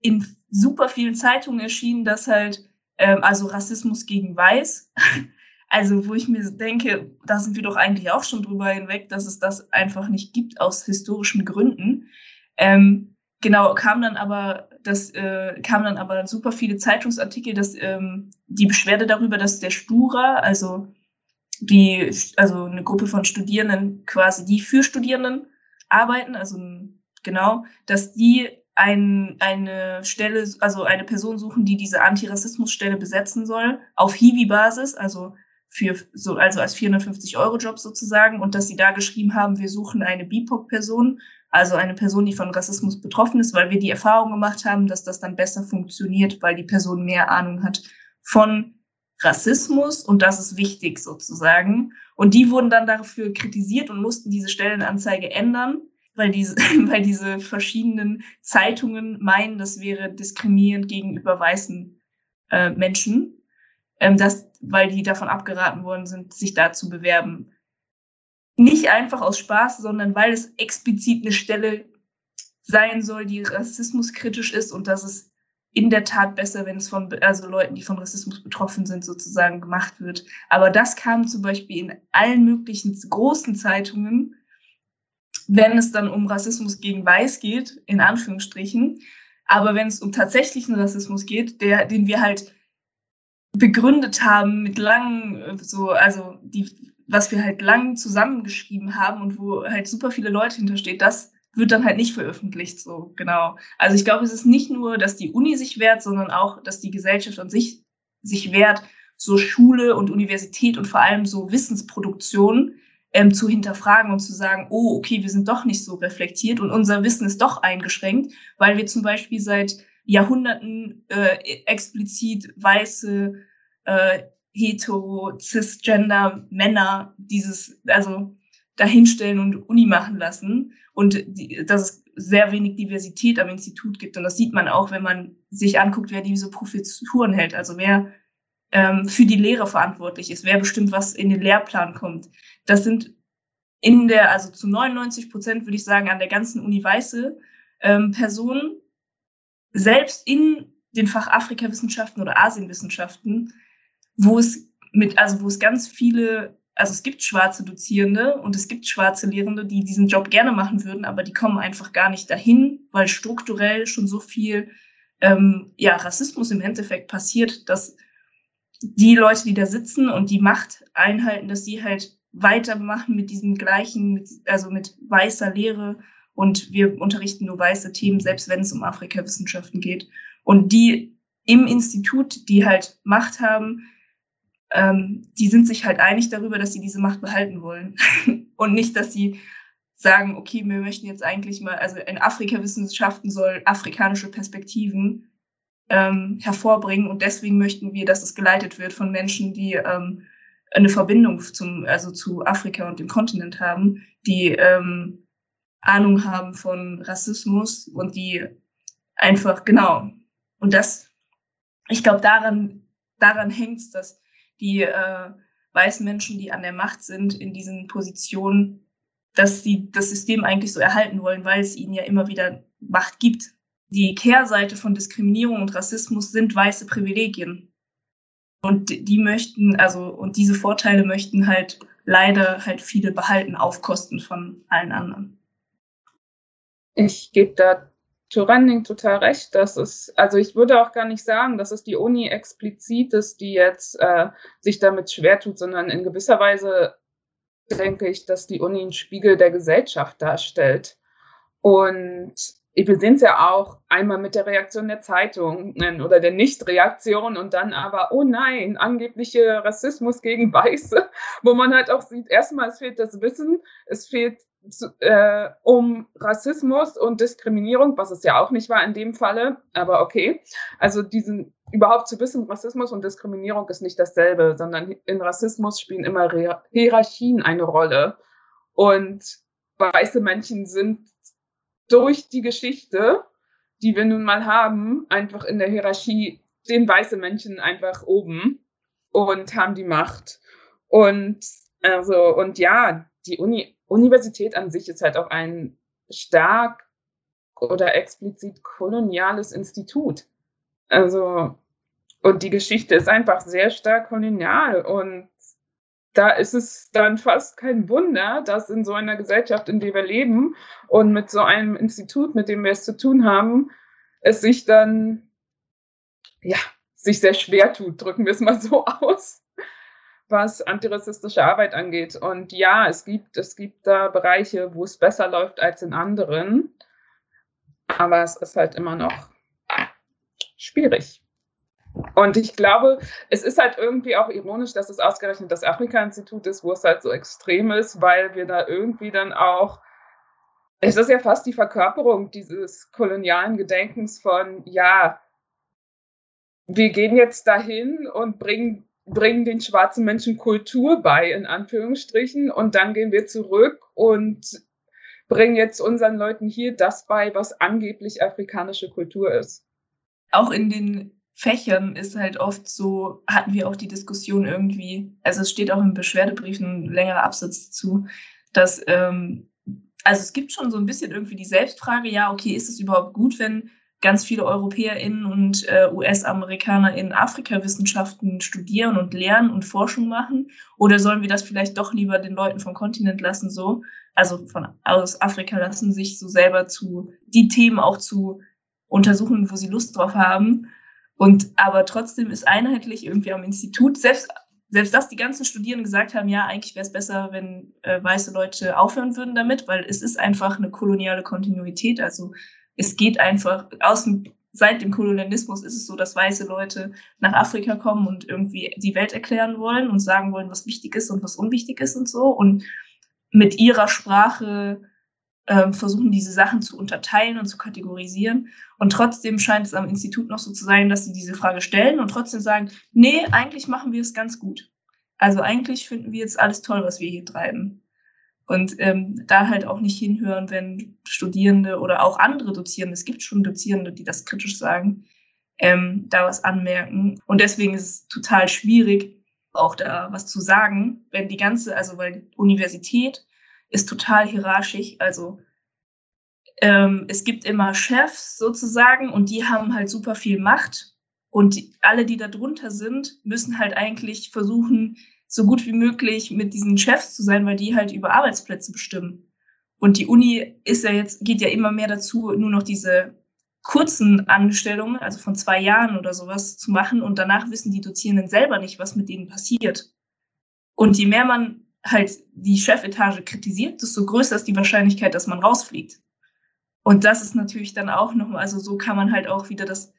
in super vielen Zeitungen erschienen, dass halt, ähm, also Rassismus gegen Weiß, also wo ich mir denke, da sind wir doch eigentlich auch schon drüber hinweg, dass es das einfach nicht gibt aus historischen Gründen. Ähm, genau, kam dann aber, das äh, kam dann aber super viele Zeitungsartikel, dass ähm, die Beschwerde darüber, dass der Stura, also die, also eine Gruppe von Studierenden quasi, die für Studierenden arbeiten, also genau, dass die ein, eine Stelle, also eine Person suchen, die diese Antirassismusstelle besetzen soll, auf Hiwi-Basis, also für so, also als 450-Euro-Job sozusagen, und dass sie da geschrieben haben, wir suchen eine BIPOC-Person also eine Person, die von Rassismus betroffen ist, weil wir die Erfahrung gemacht haben, dass das dann besser funktioniert, weil die Person mehr Ahnung hat von Rassismus und das ist wichtig sozusagen. Und die wurden dann dafür kritisiert und mussten diese Stellenanzeige ändern, weil diese, weil diese verschiedenen Zeitungen meinen, das wäre diskriminierend gegenüber weißen äh, Menschen, ähm, das, weil die davon abgeraten worden sind, sich da zu bewerben nicht einfach aus Spaß, sondern weil es explizit eine Stelle sein soll, die rassismuskritisch ist und dass es in der Tat besser, wenn es von also Leuten, die von Rassismus betroffen sind, sozusagen gemacht wird. Aber das kam zum Beispiel in allen möglichen großen Zeitungen, wenn es dann um Rassismus gegen Weiß geht, in Anführungsstrichen. Aber wenn es um tatsächlichen Rassismus geht, der, den wir halt begründet haben mit langen, so, also die was wir halt lang zusammengeschrieben haben und wo halt super viele Leute hintersteht, das wird dann halt nicht veröffentlicht, so genau. Also ich glaube, es ist nicht nur, dass die Uni sich wehrt, sondern auch, dass die Gesellschaft an sich sich wehrt, so Schule und Universität und vor allem so Wissensproduktion ähm, zu hinterfragen und zu sagen, oh, okay, wir sind doch nicht so reflektiert und unser Wissen ist doch eingeschränkt, weil wir zum Beispiel seit Jahrhunderten äh, explizit weiße äh, hetero, cisgender Männer dieses, also dahinstellen und Uni machen lassen und die, dass es sehr wenig Diversität am Institut gibt. Und das sieht man auch, wenn man sich anguckt, wer diese Professuren hält, also wer ähm, für die Lehre verantwortlich ist, wer bestimmt, was in den Lehrplan kommt. Das sind in der, also zu 99 Prozent würde ich sagen, an der ganzen Uni weiße ähm, Personen, selbst in den Fach Afrikawissenschaften oder Asienwissenschaften, wo es mit, also wo es ganz viele, also es gibt schwarze Dozierende und es gibt schwarze Lehrende, die diesen Job gerne machen würden, aber die kommen einfach gar nicht dahin, weil strukturell schon so viel ähm, ja, Rassismus im Endeffekt passiert, dass die Leute, die da sitzen und die Macht einhalten, dass sie halt weitermachen mit diesem gleichen, also mit weißer Lehre und wir unterrichten nur weiße Themen, selbst wenn es um Afrikawissenschaften geht. Und die im Institut, die halt Macht haben, ähm, die sind sich halt einig darüber, dass sie diese Macht behalten wollen. und nicht, dass sie sagen, okay, wir möchten jetzt eigentlich mal, also in Afrikawissenschaften soll afrikanische Perspektiven ähm, hervorbringen und deswegen möchten wir, dass es geleitet wird von Menschen, die ähm, eine Verbindung zum, also zu Afrika und dem Kontinent haben, die ähm, Ahnung haben von Rassismus und die einfach, genau. Und das, ich glaube, daran, daran hängt es, dass die äh, weißen Menschen, die an der Macht sind, in diesen Positionen, dass sie das System eigentlich so erhalten wollen, weil es ihnen ja immer wieder Macht gibt. Die Kehrseite von Diskriminierung und Rassismus sind weiße Privilegien. Und die möchten, also, und diese Vorteile möchten halt leider halt viele behalten auf Kosten von allen anderen. Ich gebe da Turenning total recht, dass es, also ich würde auch gar nicht sagen, dass es die Uni explizit ist, die jetzt äh, sich damit schwer tut, sondern in gewisser Weise denke ich, dass die Uni einen Spiegel der Gesellschaft darstellt. Und wir sehen es ja auch einmal mit der Reaktion der Zeitung oder der Nichtreaktion und dann aber, oh nein, angebliche Rassismus gegen Weiße, wo man halt auch sieht, erstmal, es fehlt das Wissen, es fehlt äh, um Rassismus und Diskriminierung, was es ja auch nicht war in dem Falle, aber okay. Also diesen überhaupt zu wissen, Rassismus und Diskriminierung ist nicht dasselbe, sondern in Rassismus spielen immer Re Hierarchien eine Rolle. Und weiße Menschen sind durch die Geschichte, die wir nun mal haben, einfach in der Hierarchie stehen weiße Menschen einfach oben und haben die Macht. Und also, und ja, die Uni, Universität an sich ist halt auch ein stark oder explizit koloniales Institut. Also, und die Geschichte ist einfach sehr stark kolonial und da ist es dann fast kein Wunder, dass in so einer Gesellschaft, in der wir leben und mit so einem Institut, mit dem wir es zu tun haben, es sich dann, ja, sich sehr schwer tut, drücken wir es mal so aus, was antirassistische Arbeit angeht. Und ja, es gibt, es gibt da Bereiche, wo es besser läuft als in anderen, aber es ist halt immer noch schwierig. Und ich glaube, es ist halt irgendwie auch ironisch, dass es ausgerechnet das Afrika-Institut ist, wo es halt so extrem ist, weil wir da irgendwie dann auch, es ist ja fast die Verkörperung dieses kolonialen Gedenkens von, ja, wir gehen jetzt dahin und bringen, bringen den schwarzen Menschen Kultur bei, in Anführungsstrichen, und dann gehen wir zurück und bringen jetzt unseren Leuten hier das bei, was angeblich afrikanische Kultur ist. Auch in den Fächern ist halt oft so, hatten wir auch die Diskussion irgendwie, also es steht auch im Beschwerdebrief ein längerer Absatz zu, dass, ähm, also es gibt schon so ein bisschen irgendwie die Selbstfrage, ja, okay, ist es überhaupt gut, wenn ganz viele EuropäerInnen und äh, US-Amerikaner in Afrikawissenschaften studieren und lernen und Forschung machen? Oder sollen wir das vielleicht doch lieber den Leuten vom Kontinent lassen, so, also von aus Afrika lassen, sich so selber zu, die Themen auch zu untersuchen, wo sie Lust drauf haben? Und aber trotzdem ist einheitlich irgendwie am Institut, selbst, selbst dass die ganzen Studierenden gesagt haben, ja, eigentlich wäre es besser, wenn äh, weiße Leute aufhören würden damit, weil es ist einfach eine koloniale Kontinuität. Also es geht einfach aus dem, seit dem Kolonialismus ist es so, dass weiße Leute nach Afrika kommen und irgendwie die Welt erklären wollen und sagen wollen, was wichtig ist und was unwichtig ist und so. Und mit ihrer Sprache ähm, versuchen, diese Sachen zu unterteilen und zu kategorisieren. Und trotzdem scheint es am Institut noch so zu sein, dass sie diese Frage stellen und trotzdem sagen, nee, eigentlich machen wir es ganz gut. Also eigentlich finden wir jetzt alles toll, was wir hier treiben. Und ähm, da halt auch nicht hinhören, wenn Studierende oder auch andere Dozierende, es gibt schon Dozierende, die das kritisch sagen, ähm, da was anmerken. Und deswegen ist es total schwierig, auch da was zu sagen, wenn die ganze, also weil die Universität ist total hierarchisch. Also ähm, es gibt immer Chefs sozusagen und die haben halt super viel Macht. Und die, alle, die da drunter sind, müssen halt eigentlich versuchen, so gut wie möglich mit diesen Chefs zu sein, weil die halt über Arbeitsplätze bestimmen. Und die Uni ist ja jetzt, geht ja immer mehr dazu, nur noch diese kurzen Anstellungen, also von zwei Jahren oder sowas zu machen. Und danach wissen die Dozierenden selber nicht, was mit denen passiert. Und je mehr man halt die Chefetage kritisiert, desto größer ist die Wahrscheinlichkeit, dass man rausfliegt. Und das ist natürlich dann auch nochmal, also so kann man halt auch wieder das,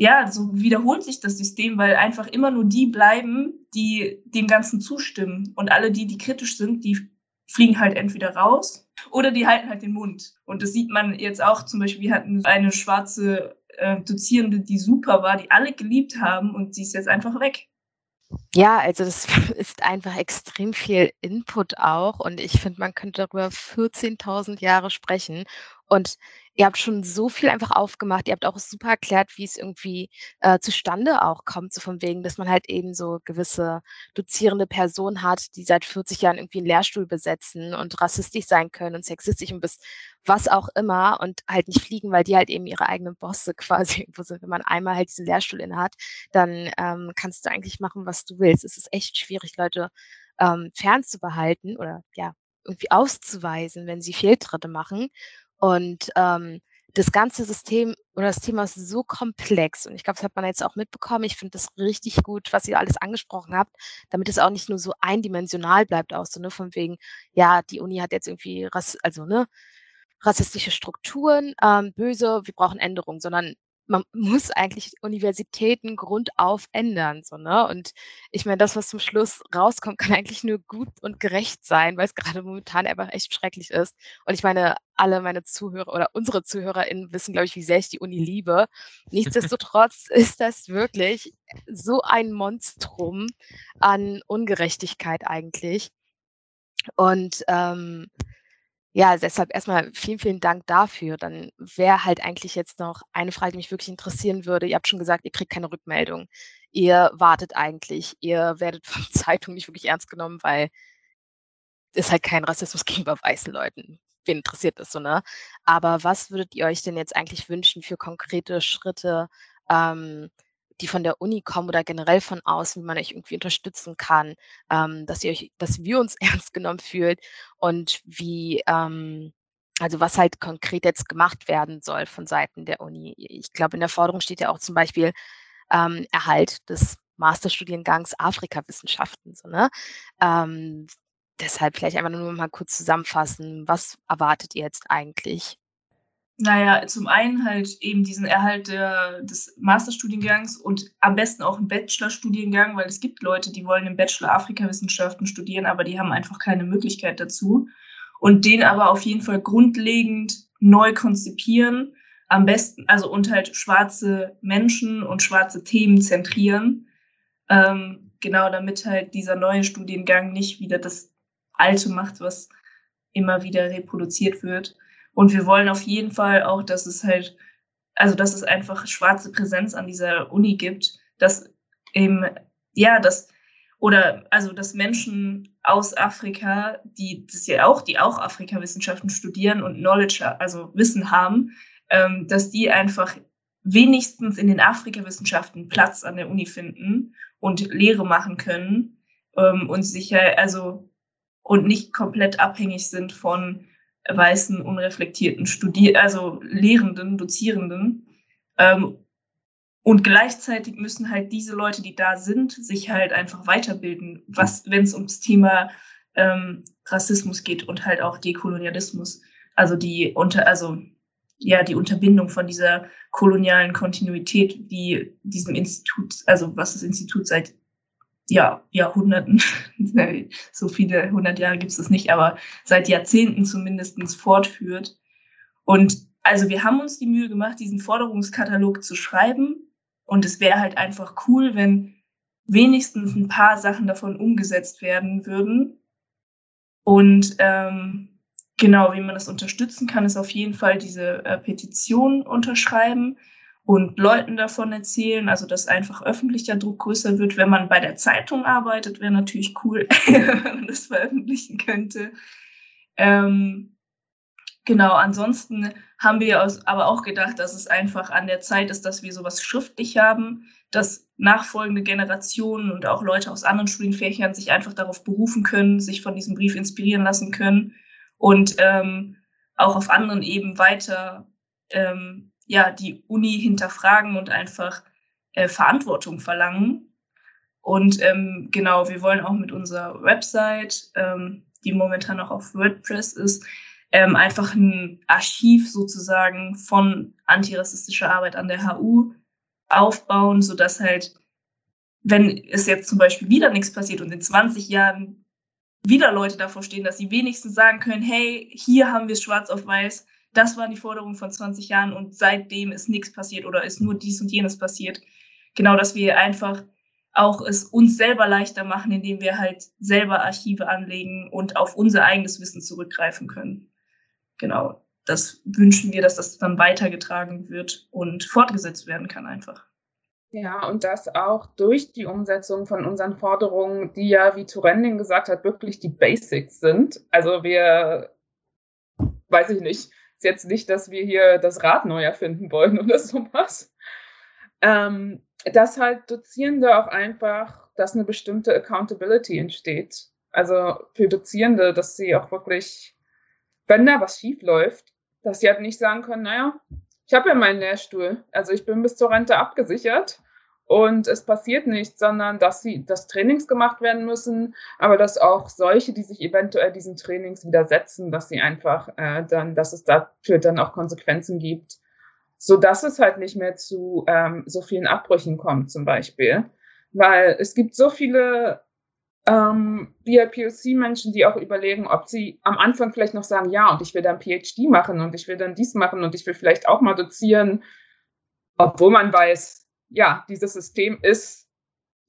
ja, so wiederholt sich das System, weil einfach immer nur die bleiben, die dem Ganzen zustimmen. Und alle die, die kritisch sind, die fliegen halt entweder raus oder die halten halt den Mund. Und das sieht man jetzt auch zum Beispiel, wir hatten eine schwarze äh, Dozierende, die super war, die alle geliebt haben und sie ist jetzt einfach weg. Ja, also das ist einfach extrem viel Input auch und ich finde, man könnte darüber 14.000 Jahre sprechen und ihr habt schon so viel einfach aufgemacht. Ihr habt auch super erklärt, wie es irgendwie äh, zustande auch kommt, so von wegen, dass man halt eben so gewisse dozierende Personen hat, die seit 40 Jahren irgendwie einen Lehrstuhl besetzen und rassistisch sein können und sexistisch und bis was auch immer und halt nicht fliegen, weil die halt eben ihre eigenen Bosse quasi irgendwo sind. Wenn man einmal halt diesen Lehrstuhl in hat, dann ähm, kannst du eigentlich machen, was du willst. Es ist echt schwierig, Leute ähm, fernzubehalten oder ja, irgendwie auszuweisen, wenn sie Fehltritte machen. Und ähm, das ganze System oder das Thema ist so komplex und ich glaube, das hat man jetzt auch mitbekommen. Ich finde das richtig gut, was ihr alles angesprochen habt, damit es auch nicht nur so eindimensional bleibt, auch so, ne, von wegen, ja, die Uni hat jetzt irgendwie, Rass also, ne, rassistische Strukturen, ähm, böse, wir brauchen Änderungen, sondern man muss eigentlich Universitäten grundauf ändern, so, ne? Und ich meine, das, was zum Schluss rauskommt, kann eigentlich nur gut und gerecht sein, weil es gerade momentan einfach echt schrecklich ist. Und ich meine, alle meine Zuhörer oder unsere ZuhörerInnen wissen, glaube ich, wie sehr ich die Uni liebe. Nichtsdestotrotz ist das wirklich so ein Monstrum an Ungerechtigkeit eigentlich. Und ähm, ja, deshalb erstmal vielen, vielen Dank dafür. Dann wäre halt eigentlich jetzt noch eine Frage, die mich wirklich interessieren würde. Ihr habt schon gesagt, ihr kriegt keine Rückmeldung. Ihr wartet eigentlich, ihr werdet von Zeitungen nicht wirklich ernst genommen, weil es halt kein Rassismus gegenüber weißen Leuten. Wen interessiert das so, ne? Aber was würdet ihr euch denn jetzt eigentlich wünschen für konkrete Schritte, ähm, die von der Uni kommen oder generell von außen, wie man euch irgendwie unterstützen kann, ähm, dass ihr euch, dass wir uns ernst genommen fühlt und wie, ähm, also was halt konkret jetzt gemacht werden soll von Seiten der Uni. Ich glaube, in der Forderung steht ja auch zum Beispiel ähm, Erhalt des Masterstudiengangs Afrikawissenschaften. So, ne? Ähm, deshalb vielleicht einfach nur mal kurz zusammenfassen, was erwartet ihr jetzt eigentlich? Naja, zum einen halt eben diesen Erhalt der, des Masterstudiengangs und am besten auch einen Bachelorstudiengang, weil es gibt Leute, die wollen im Bachelor Afrikawissenschaften studieren, aber die haben einfach keine Möglichkeit dazu. Und den aber auf jeden Fall grundlegend neu konzipieren, am besten, also und halt schwarze Menschen und schwarze Themen zentrieren. Ähm, genau, damit halt dieser neue Studiengang nicht wieder das Alte macht, was immer wieder reproduziert wird. Und wir wollen auf jeden Fall auch, dass es halt, also dass es einfach schwarze Präsenz an dieser Uni gibt, dass eben, ja, dass, oder also dass Menschen aus Afrika, die das ja auch, die auch Afrikawissenschaften studieren und Knowledge, also Wissen haben, ähm, dass die einfach wenigstens in den Afrikawissenschaften Platz an der Uni finden und Lehre machen können ähm, und sicher, also und nicht komplett abhängig sind von weißen, unreflektierten Studier also Lehrenden, Dozierenden. Ähm, und gleichzeitig müssen halt diese Leute, die da sind, sich halt einfach weiterbilden, was, wenn es ums Thema ähm, Rassismus geht und halt auch Dekolonialismus. Also die unter, also ja, die Unterbindung von dieser kolonialen Kontinuität, die diesem Institut, also was das Institut seit ja, Jahrhunderten, so viele hundert Jahre gibt es das nicht, aber seit Jahrzehnten zumindest fortführt. Und also wir haben uns die Mühe gemacht, diesen Forderungskatalog zu schreiben. Und es wäre halt einfach cool, wenn wenigstens ein paar Sachen davon umgesetzt werden würden. Und ähm, genau, wie man das unterstützen kann, ist auf jeden Fall diese äh, Petition unterschreiben und Leuten davon erzählen, also dass einfach öffentlicher Druck größer wird. Wenn man bei der Zeitung arbeitet, wäre natürlich cool, wenn man das veröffentlichen könnte. Ähm, Genau, ansonsten haben wir aber auch gedacht, dass es einfach an der Zeit ist, dass wir sowas schriftlich haben, dass nachfolgende Generationen und auch Leute aus anderen Studienfächern sich einfach darauf berufen können, sich von diesem Brief inspirieren lassen können und ähm, auch auf anderen Ebenen weiter ähm, ja, die Uni hinterfragen und einfach äh, Verantwortung verlangen. Und ähm, genau, wir wollen auch mit unserer Website, ähm, die momentan noch auf WordPress ist, ähm, einfach ein Archiv sozusagen von antirassistischer Arbeit an der HU aufbauen, sodass halt, wenn es jetzt zum Beispiel wieder nichts passiert und in 20 Jahren wieder Leute davor stehen, dass sie wenigstens sagen können, hey, hier haben wir es schwarz auf weiß, das waren die Forderungen von 20 Jahren und seitdem ist nichts passiert oder ist nur dies und jenes passiert. Genau, dass wir einfach auch es uns selber leichter machen, indem wir halt selber Archive anlegen und auf unser eigenes Wissen zurückgreifen können. Genau, das wünschen wir, dass das dann weitergetragen wird und fortgesetzt werden kann einfach. Ja, und das auch durch die Umsetzung von unseren Forderungen, die ja, wie Turending gesagt hat, wirklich die Basics sind. Also wir, weiß ich nicht, ist jetzt nicht, dass wir hier das Rad neu erfinden wollen oder sowas. Ähm, dass halt Dozierende auch einfach, dass eine bestimmte Accountability entsteht. Also für Dozierende, dass sie auch wirklich, wenn da was schief läuft, dass sie halt nicht sagen können, naja, ich habe ja meinen Lehrstuhl, also ich bin bis zur Rente abgesichert und es passiert nichts, sondern dass sie, dass Trainings gemacht werden müssen, aber dass auch solche, die sich eventuell diesen Trainings widersetzen, dass sie einfach äh, dann, dass es dafür dann auch Konsequenzen gibt so dass es halt nicht mehr zu ähm, so vielen Abbrüchen kommt zum Beispiel. Weil es gibt so viele ähm, BIPOC-Menschen, die auch überlegen, ob sie am Anfang vielleicht noch sagen, ja, und ich will dann PhD machen und ich will dann dies machen und ich will vielleicht auch mal dozieren, obwohl man weiß, ja, dieses System ist,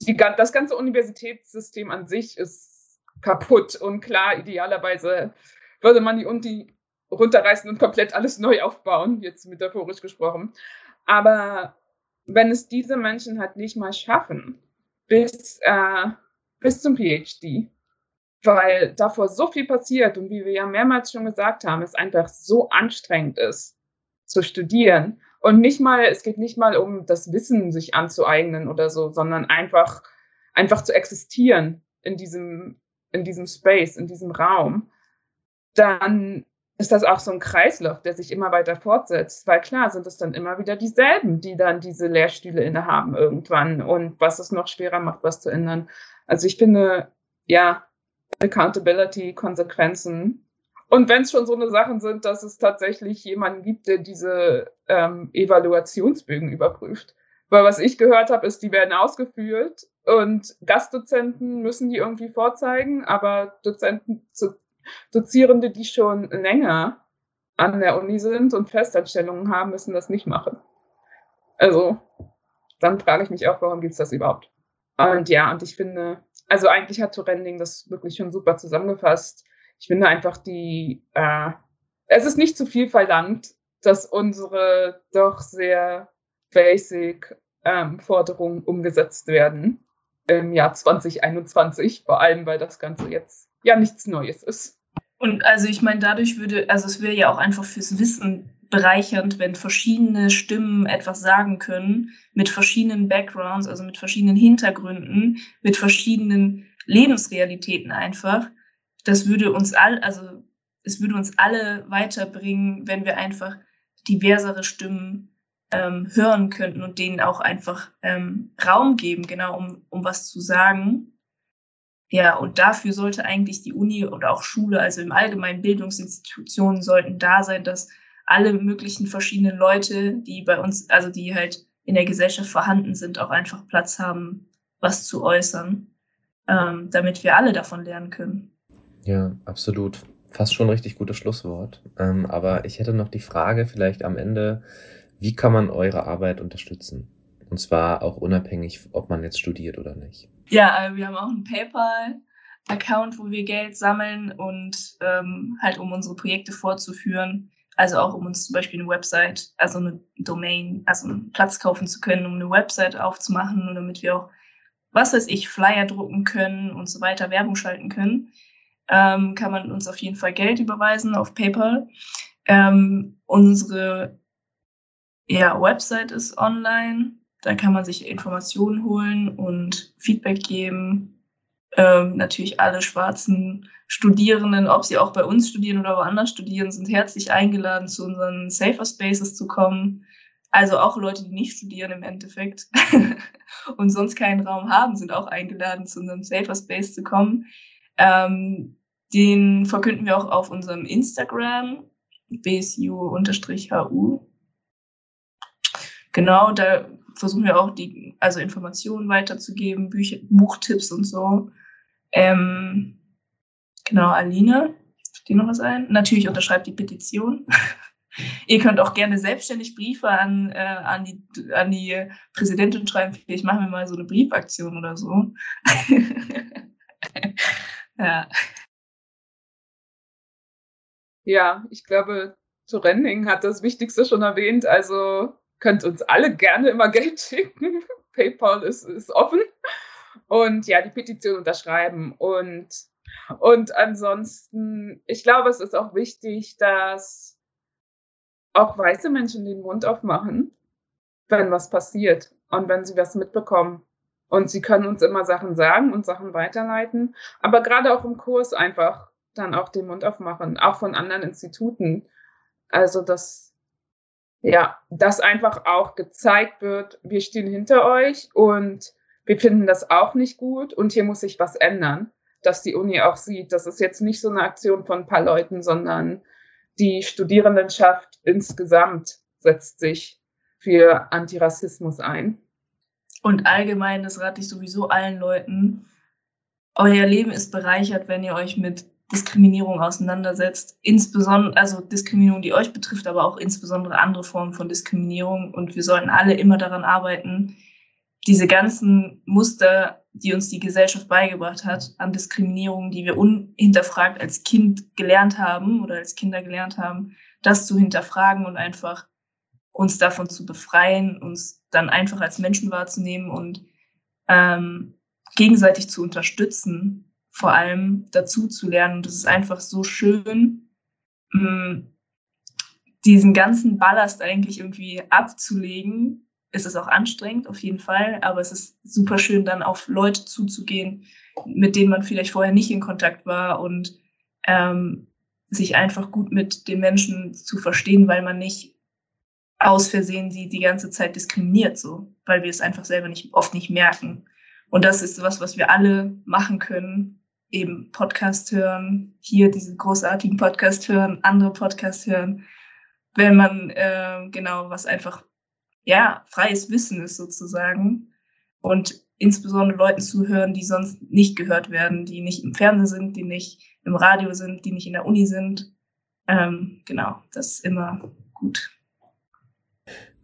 die, das ganze Universitätssystem an sich ist kaputt und klar, idealerweise würde man die Uni runterreißen und komplett alles neu aufbauen, jetzt metaphorisch gesprochen. Aber wenn es diese Menschen halt nicht mal schaffen, bis, äh, bis zum PhD, weil davor so viel passiert und wie wir ja mehrmals schon gesagt haben, es einfach so anstrengend ist zu studieren und nicht mal, es geht nicht mal um das Wissen sich anzueignen oder so, sondern einfach, einfach zu existieren in diesem, in diesem Space, in diesem Raum, dann ist das auch so ein Kreislauf, der sich immer weiter fortsetzt. Weil klar sind es dann immer wieder dieselben, die dann diese Lehrstühle innehaben irgendwann und was es noch schwerer macht, was zu ändern. Also ich finde, ja, Accountability, Konsequenzen. Und wenn es schon so eine Sachen sind, dass es tatsächlich jemanden gibt, der diese ähm, Evaluationsbögen überprüft. Weil was ich gehört habe, ist, die werden ausgeführt und Gastdozenten müssen die irgendwie vorzeigen, aber Dozenten Dozierende, die schon länger an der Uni sind und Festanstellungen haben, müssen das nicht machen. Also, dann frage ich mich auch, warum gibt es das überhaupt? Und ja, und ich finde, also eigentlich hat Torending das wirklich schon super zusammengefasst. Ich finde einfach die, äh, es ist nicht zu viel verlangt, dass unsere doch sehr basic ähm, Forderungen umgesetzt werden im Jahr 2021, vor allem weil das Ganze jetzt ja nichts Neues ist. Und also ich meine, dadurch würde, also es wäre ja auch einfach fürs Wissen bereichernd, wenn verschiedene Stimmen etwas sagen können, mit verschiedenen Backgrounds, also mit verschiedenen Hintergründen, mit verschiedenen Lebensrealitäten einfach. Das würde uns all, also es würde uns alle weiterbringen, wenn wir einfach diversere Stimmen ähm, hören könnten und denen auch einfach ähm, Raum geben, genau um, um was zu sagen. Ja, und dafür sollte eigentlich die Uni oder auch Schule, also im Allgemeinen Bildungsinstitutionen sollten da sein, dass alle möglichen verschiedenen Leute, die bei uns, also die halt in der Gesellschaft vorhanden sind, auch einfach Platz haben, was zu äußern, ähm, damit wir alle davon lernen können. Ja, absolut. Fast schon ein richtig gutes Schlusswort. Ähm, aber ich hätte noch die Frage vielleicht am Ende, wie kann man eure Arbeit unterstützen? Und zwar auch unabhängig, ob man jetzt studiert oder nicht. Ja, äh, wir haben auch einen PayPal-Account, wo wir Geld sammeln und ähm, halt um unsere Projekte fortzuführen. Also auch um uns zum Beispiel eine Website, also eine Domain, also einen Platz kaufen zu können, um eine Website aufzumachen und damit wir auch, was weiß ich, Flyer drucken können und so weiter, Werbung schalten können, ähm, kann man uns auf jeden Fall Geld überweisen auf PayPal. Ähm, unsere ja, Website ist online. Da kann man sich Informationen holen und Feedback geben. Ähm, natürlich alle schwarzen Studierenden, ob sie auch bei uns studieren oder woanders studieren, sind herzlich eingeladen, zu unseren Safer Spaces zu kommen. Also auch Leute, die nicht studieren im Endeffekt und sonst keinen Raum haben, sind auch eingeladen, zu unserem Safer Space zu kommen. Ähm, den verkünden wir auch auf unserem Instagram, bsu-hu. Genau, da versuchen wir auch die, also Informationen weiterzugeben, Bücher, Buchtipps und so. Ähm, genau, Aline, dir noch was ein? Natürlich unterschreibt die Petition. Ihr könnt auch gerne selbstständig Briefe an, äh, an, die, an die Präsidentin schreiben. Vielleicht machen wir mal so eine Briefaktion oder so. ja. Ja, ich glaube, Torending hat das Wichtigste schon erwähnt. Also könnt uns alle gerne immer Geld schicken. PayPal ist, ist offen. Und ja, die Petition unterschreiben. Und, und ansonsten, ich glaube, es ist auch wichtig, dass auch weiße Menschen den Mund aufmachen, wenn was passiert und wenn sie was mitbekommen. Und sie können uns immer Sachen sagen und Sachen weiterleiten. Aber gerade auch im Kurs einfach dann auch den Mund aufmachen, auch von anderen Instituten. Also, das, ja, dass einfach auch gezeigt wird, wir stehen hinter euch und wir finden das auch nicht gut und hier muss sich was ändern, dass die Uni auch sieht, das ist jetzt nicht so eine Aktion von ein paar Leuten, sondern die Studierendenschaft insgesamt setzt sich für Antirassismus ein. Und allgemein, das rate ich sowieso allen Leuten, euer Leben ist bereichert, wenn ihr euch mit Diskriminierung auseinandersetzt. Insbesondere, also Diskriminierung, die euch betrifft, aber auch insbesondere andere Formen von Diskriminierung. Und wir sollten alle immer daran arbeiten, diese ganzen Muster, die uns die Gesellschaft beigebracht hat, an Diskriminierung, die wir unhinterfragt als Kind gelernt haben oder als Kinder gelernt haben, das zu hinterfragen und einfach uns davon zu befreien, uns dann einfach als Menschen wahrzunehmen und ähm, gegenseitig zu unterstützen vor allem dazu zu lernen. Und es ist einfach so schön, mm, diesen ganzen Ballast eigentlich irgendwie abzulegen. Es ist auch anstrengend, auf jeden Fall, aber es ist super schön, dann auf Leute zuzugehen, mit denen man vielleicht vorher nicht in Kontakt war und ähm, sich einfach gut mit den Menschen zu verstehen, weil man nicht aus Versehen sie die ganze Zeit diskriminiert, so, weil wir es einfach selber nicht, oft nicht merken. Und das ist was, was wir alle machen können, eben Podcast hören, hier diesen großartigen Podcast hören, andere Podcast hören, wenn man äh, genau was einfach ja freies Wissen ist sozusagen und insbesondere Leuten zuhören, die sonst nicht gehört werden, die nicht im Fernsehen sind, die nicht im Radio sind, die nicht in der Uni sind. Ähm, genau, das ist immer gut.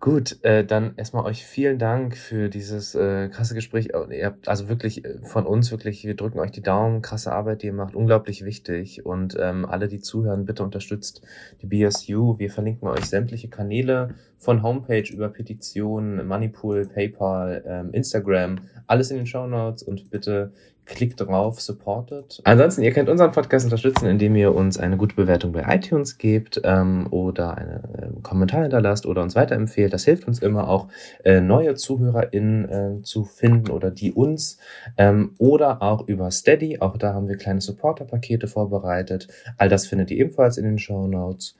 Gut, äh, dann erstmal euch vielen Dank für dieses äh, krasse Gespräch. Oh, ihr habt also wirklich äh, von uns wirklich, wir drücken euch die Daumen, krasse Arbeit, die ihr macht, unglaublich wichtig. Und ähm, alle, die zuhören, bitte unterstützt die BSU. Wir verlinken euch sämtliche Kanäle von Homepage über Petitionen, Moneypool, PayPal, ähm, Instagram, alles in den Show Notes und bitte klickt drauf, supportet. Ansonsten, ihr könnt unseren Podcast unterstützen, indem ihr uns eine gute Bewertung bei iTunes gebt ähm, oder einen äh, Kommentar hinterlasst oder uns weiterempfehlt. Das hilft uns immer auch, äh, neue ZuhörerInnen äh, zu finden oder die uns ähm, oder auch über Steady. Auch da haben wir kleine Supporter-Pakete vorbereitet. All das findet ihr ebenfalls in den Show Notes.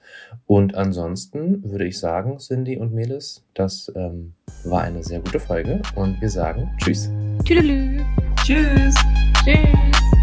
Und ansonsten würde ich sagen, Cindy und Melis, das ähm, war eine sehr gute Folge und wir sagen Tschüss. Tschüss. Tschüss. Tschüss.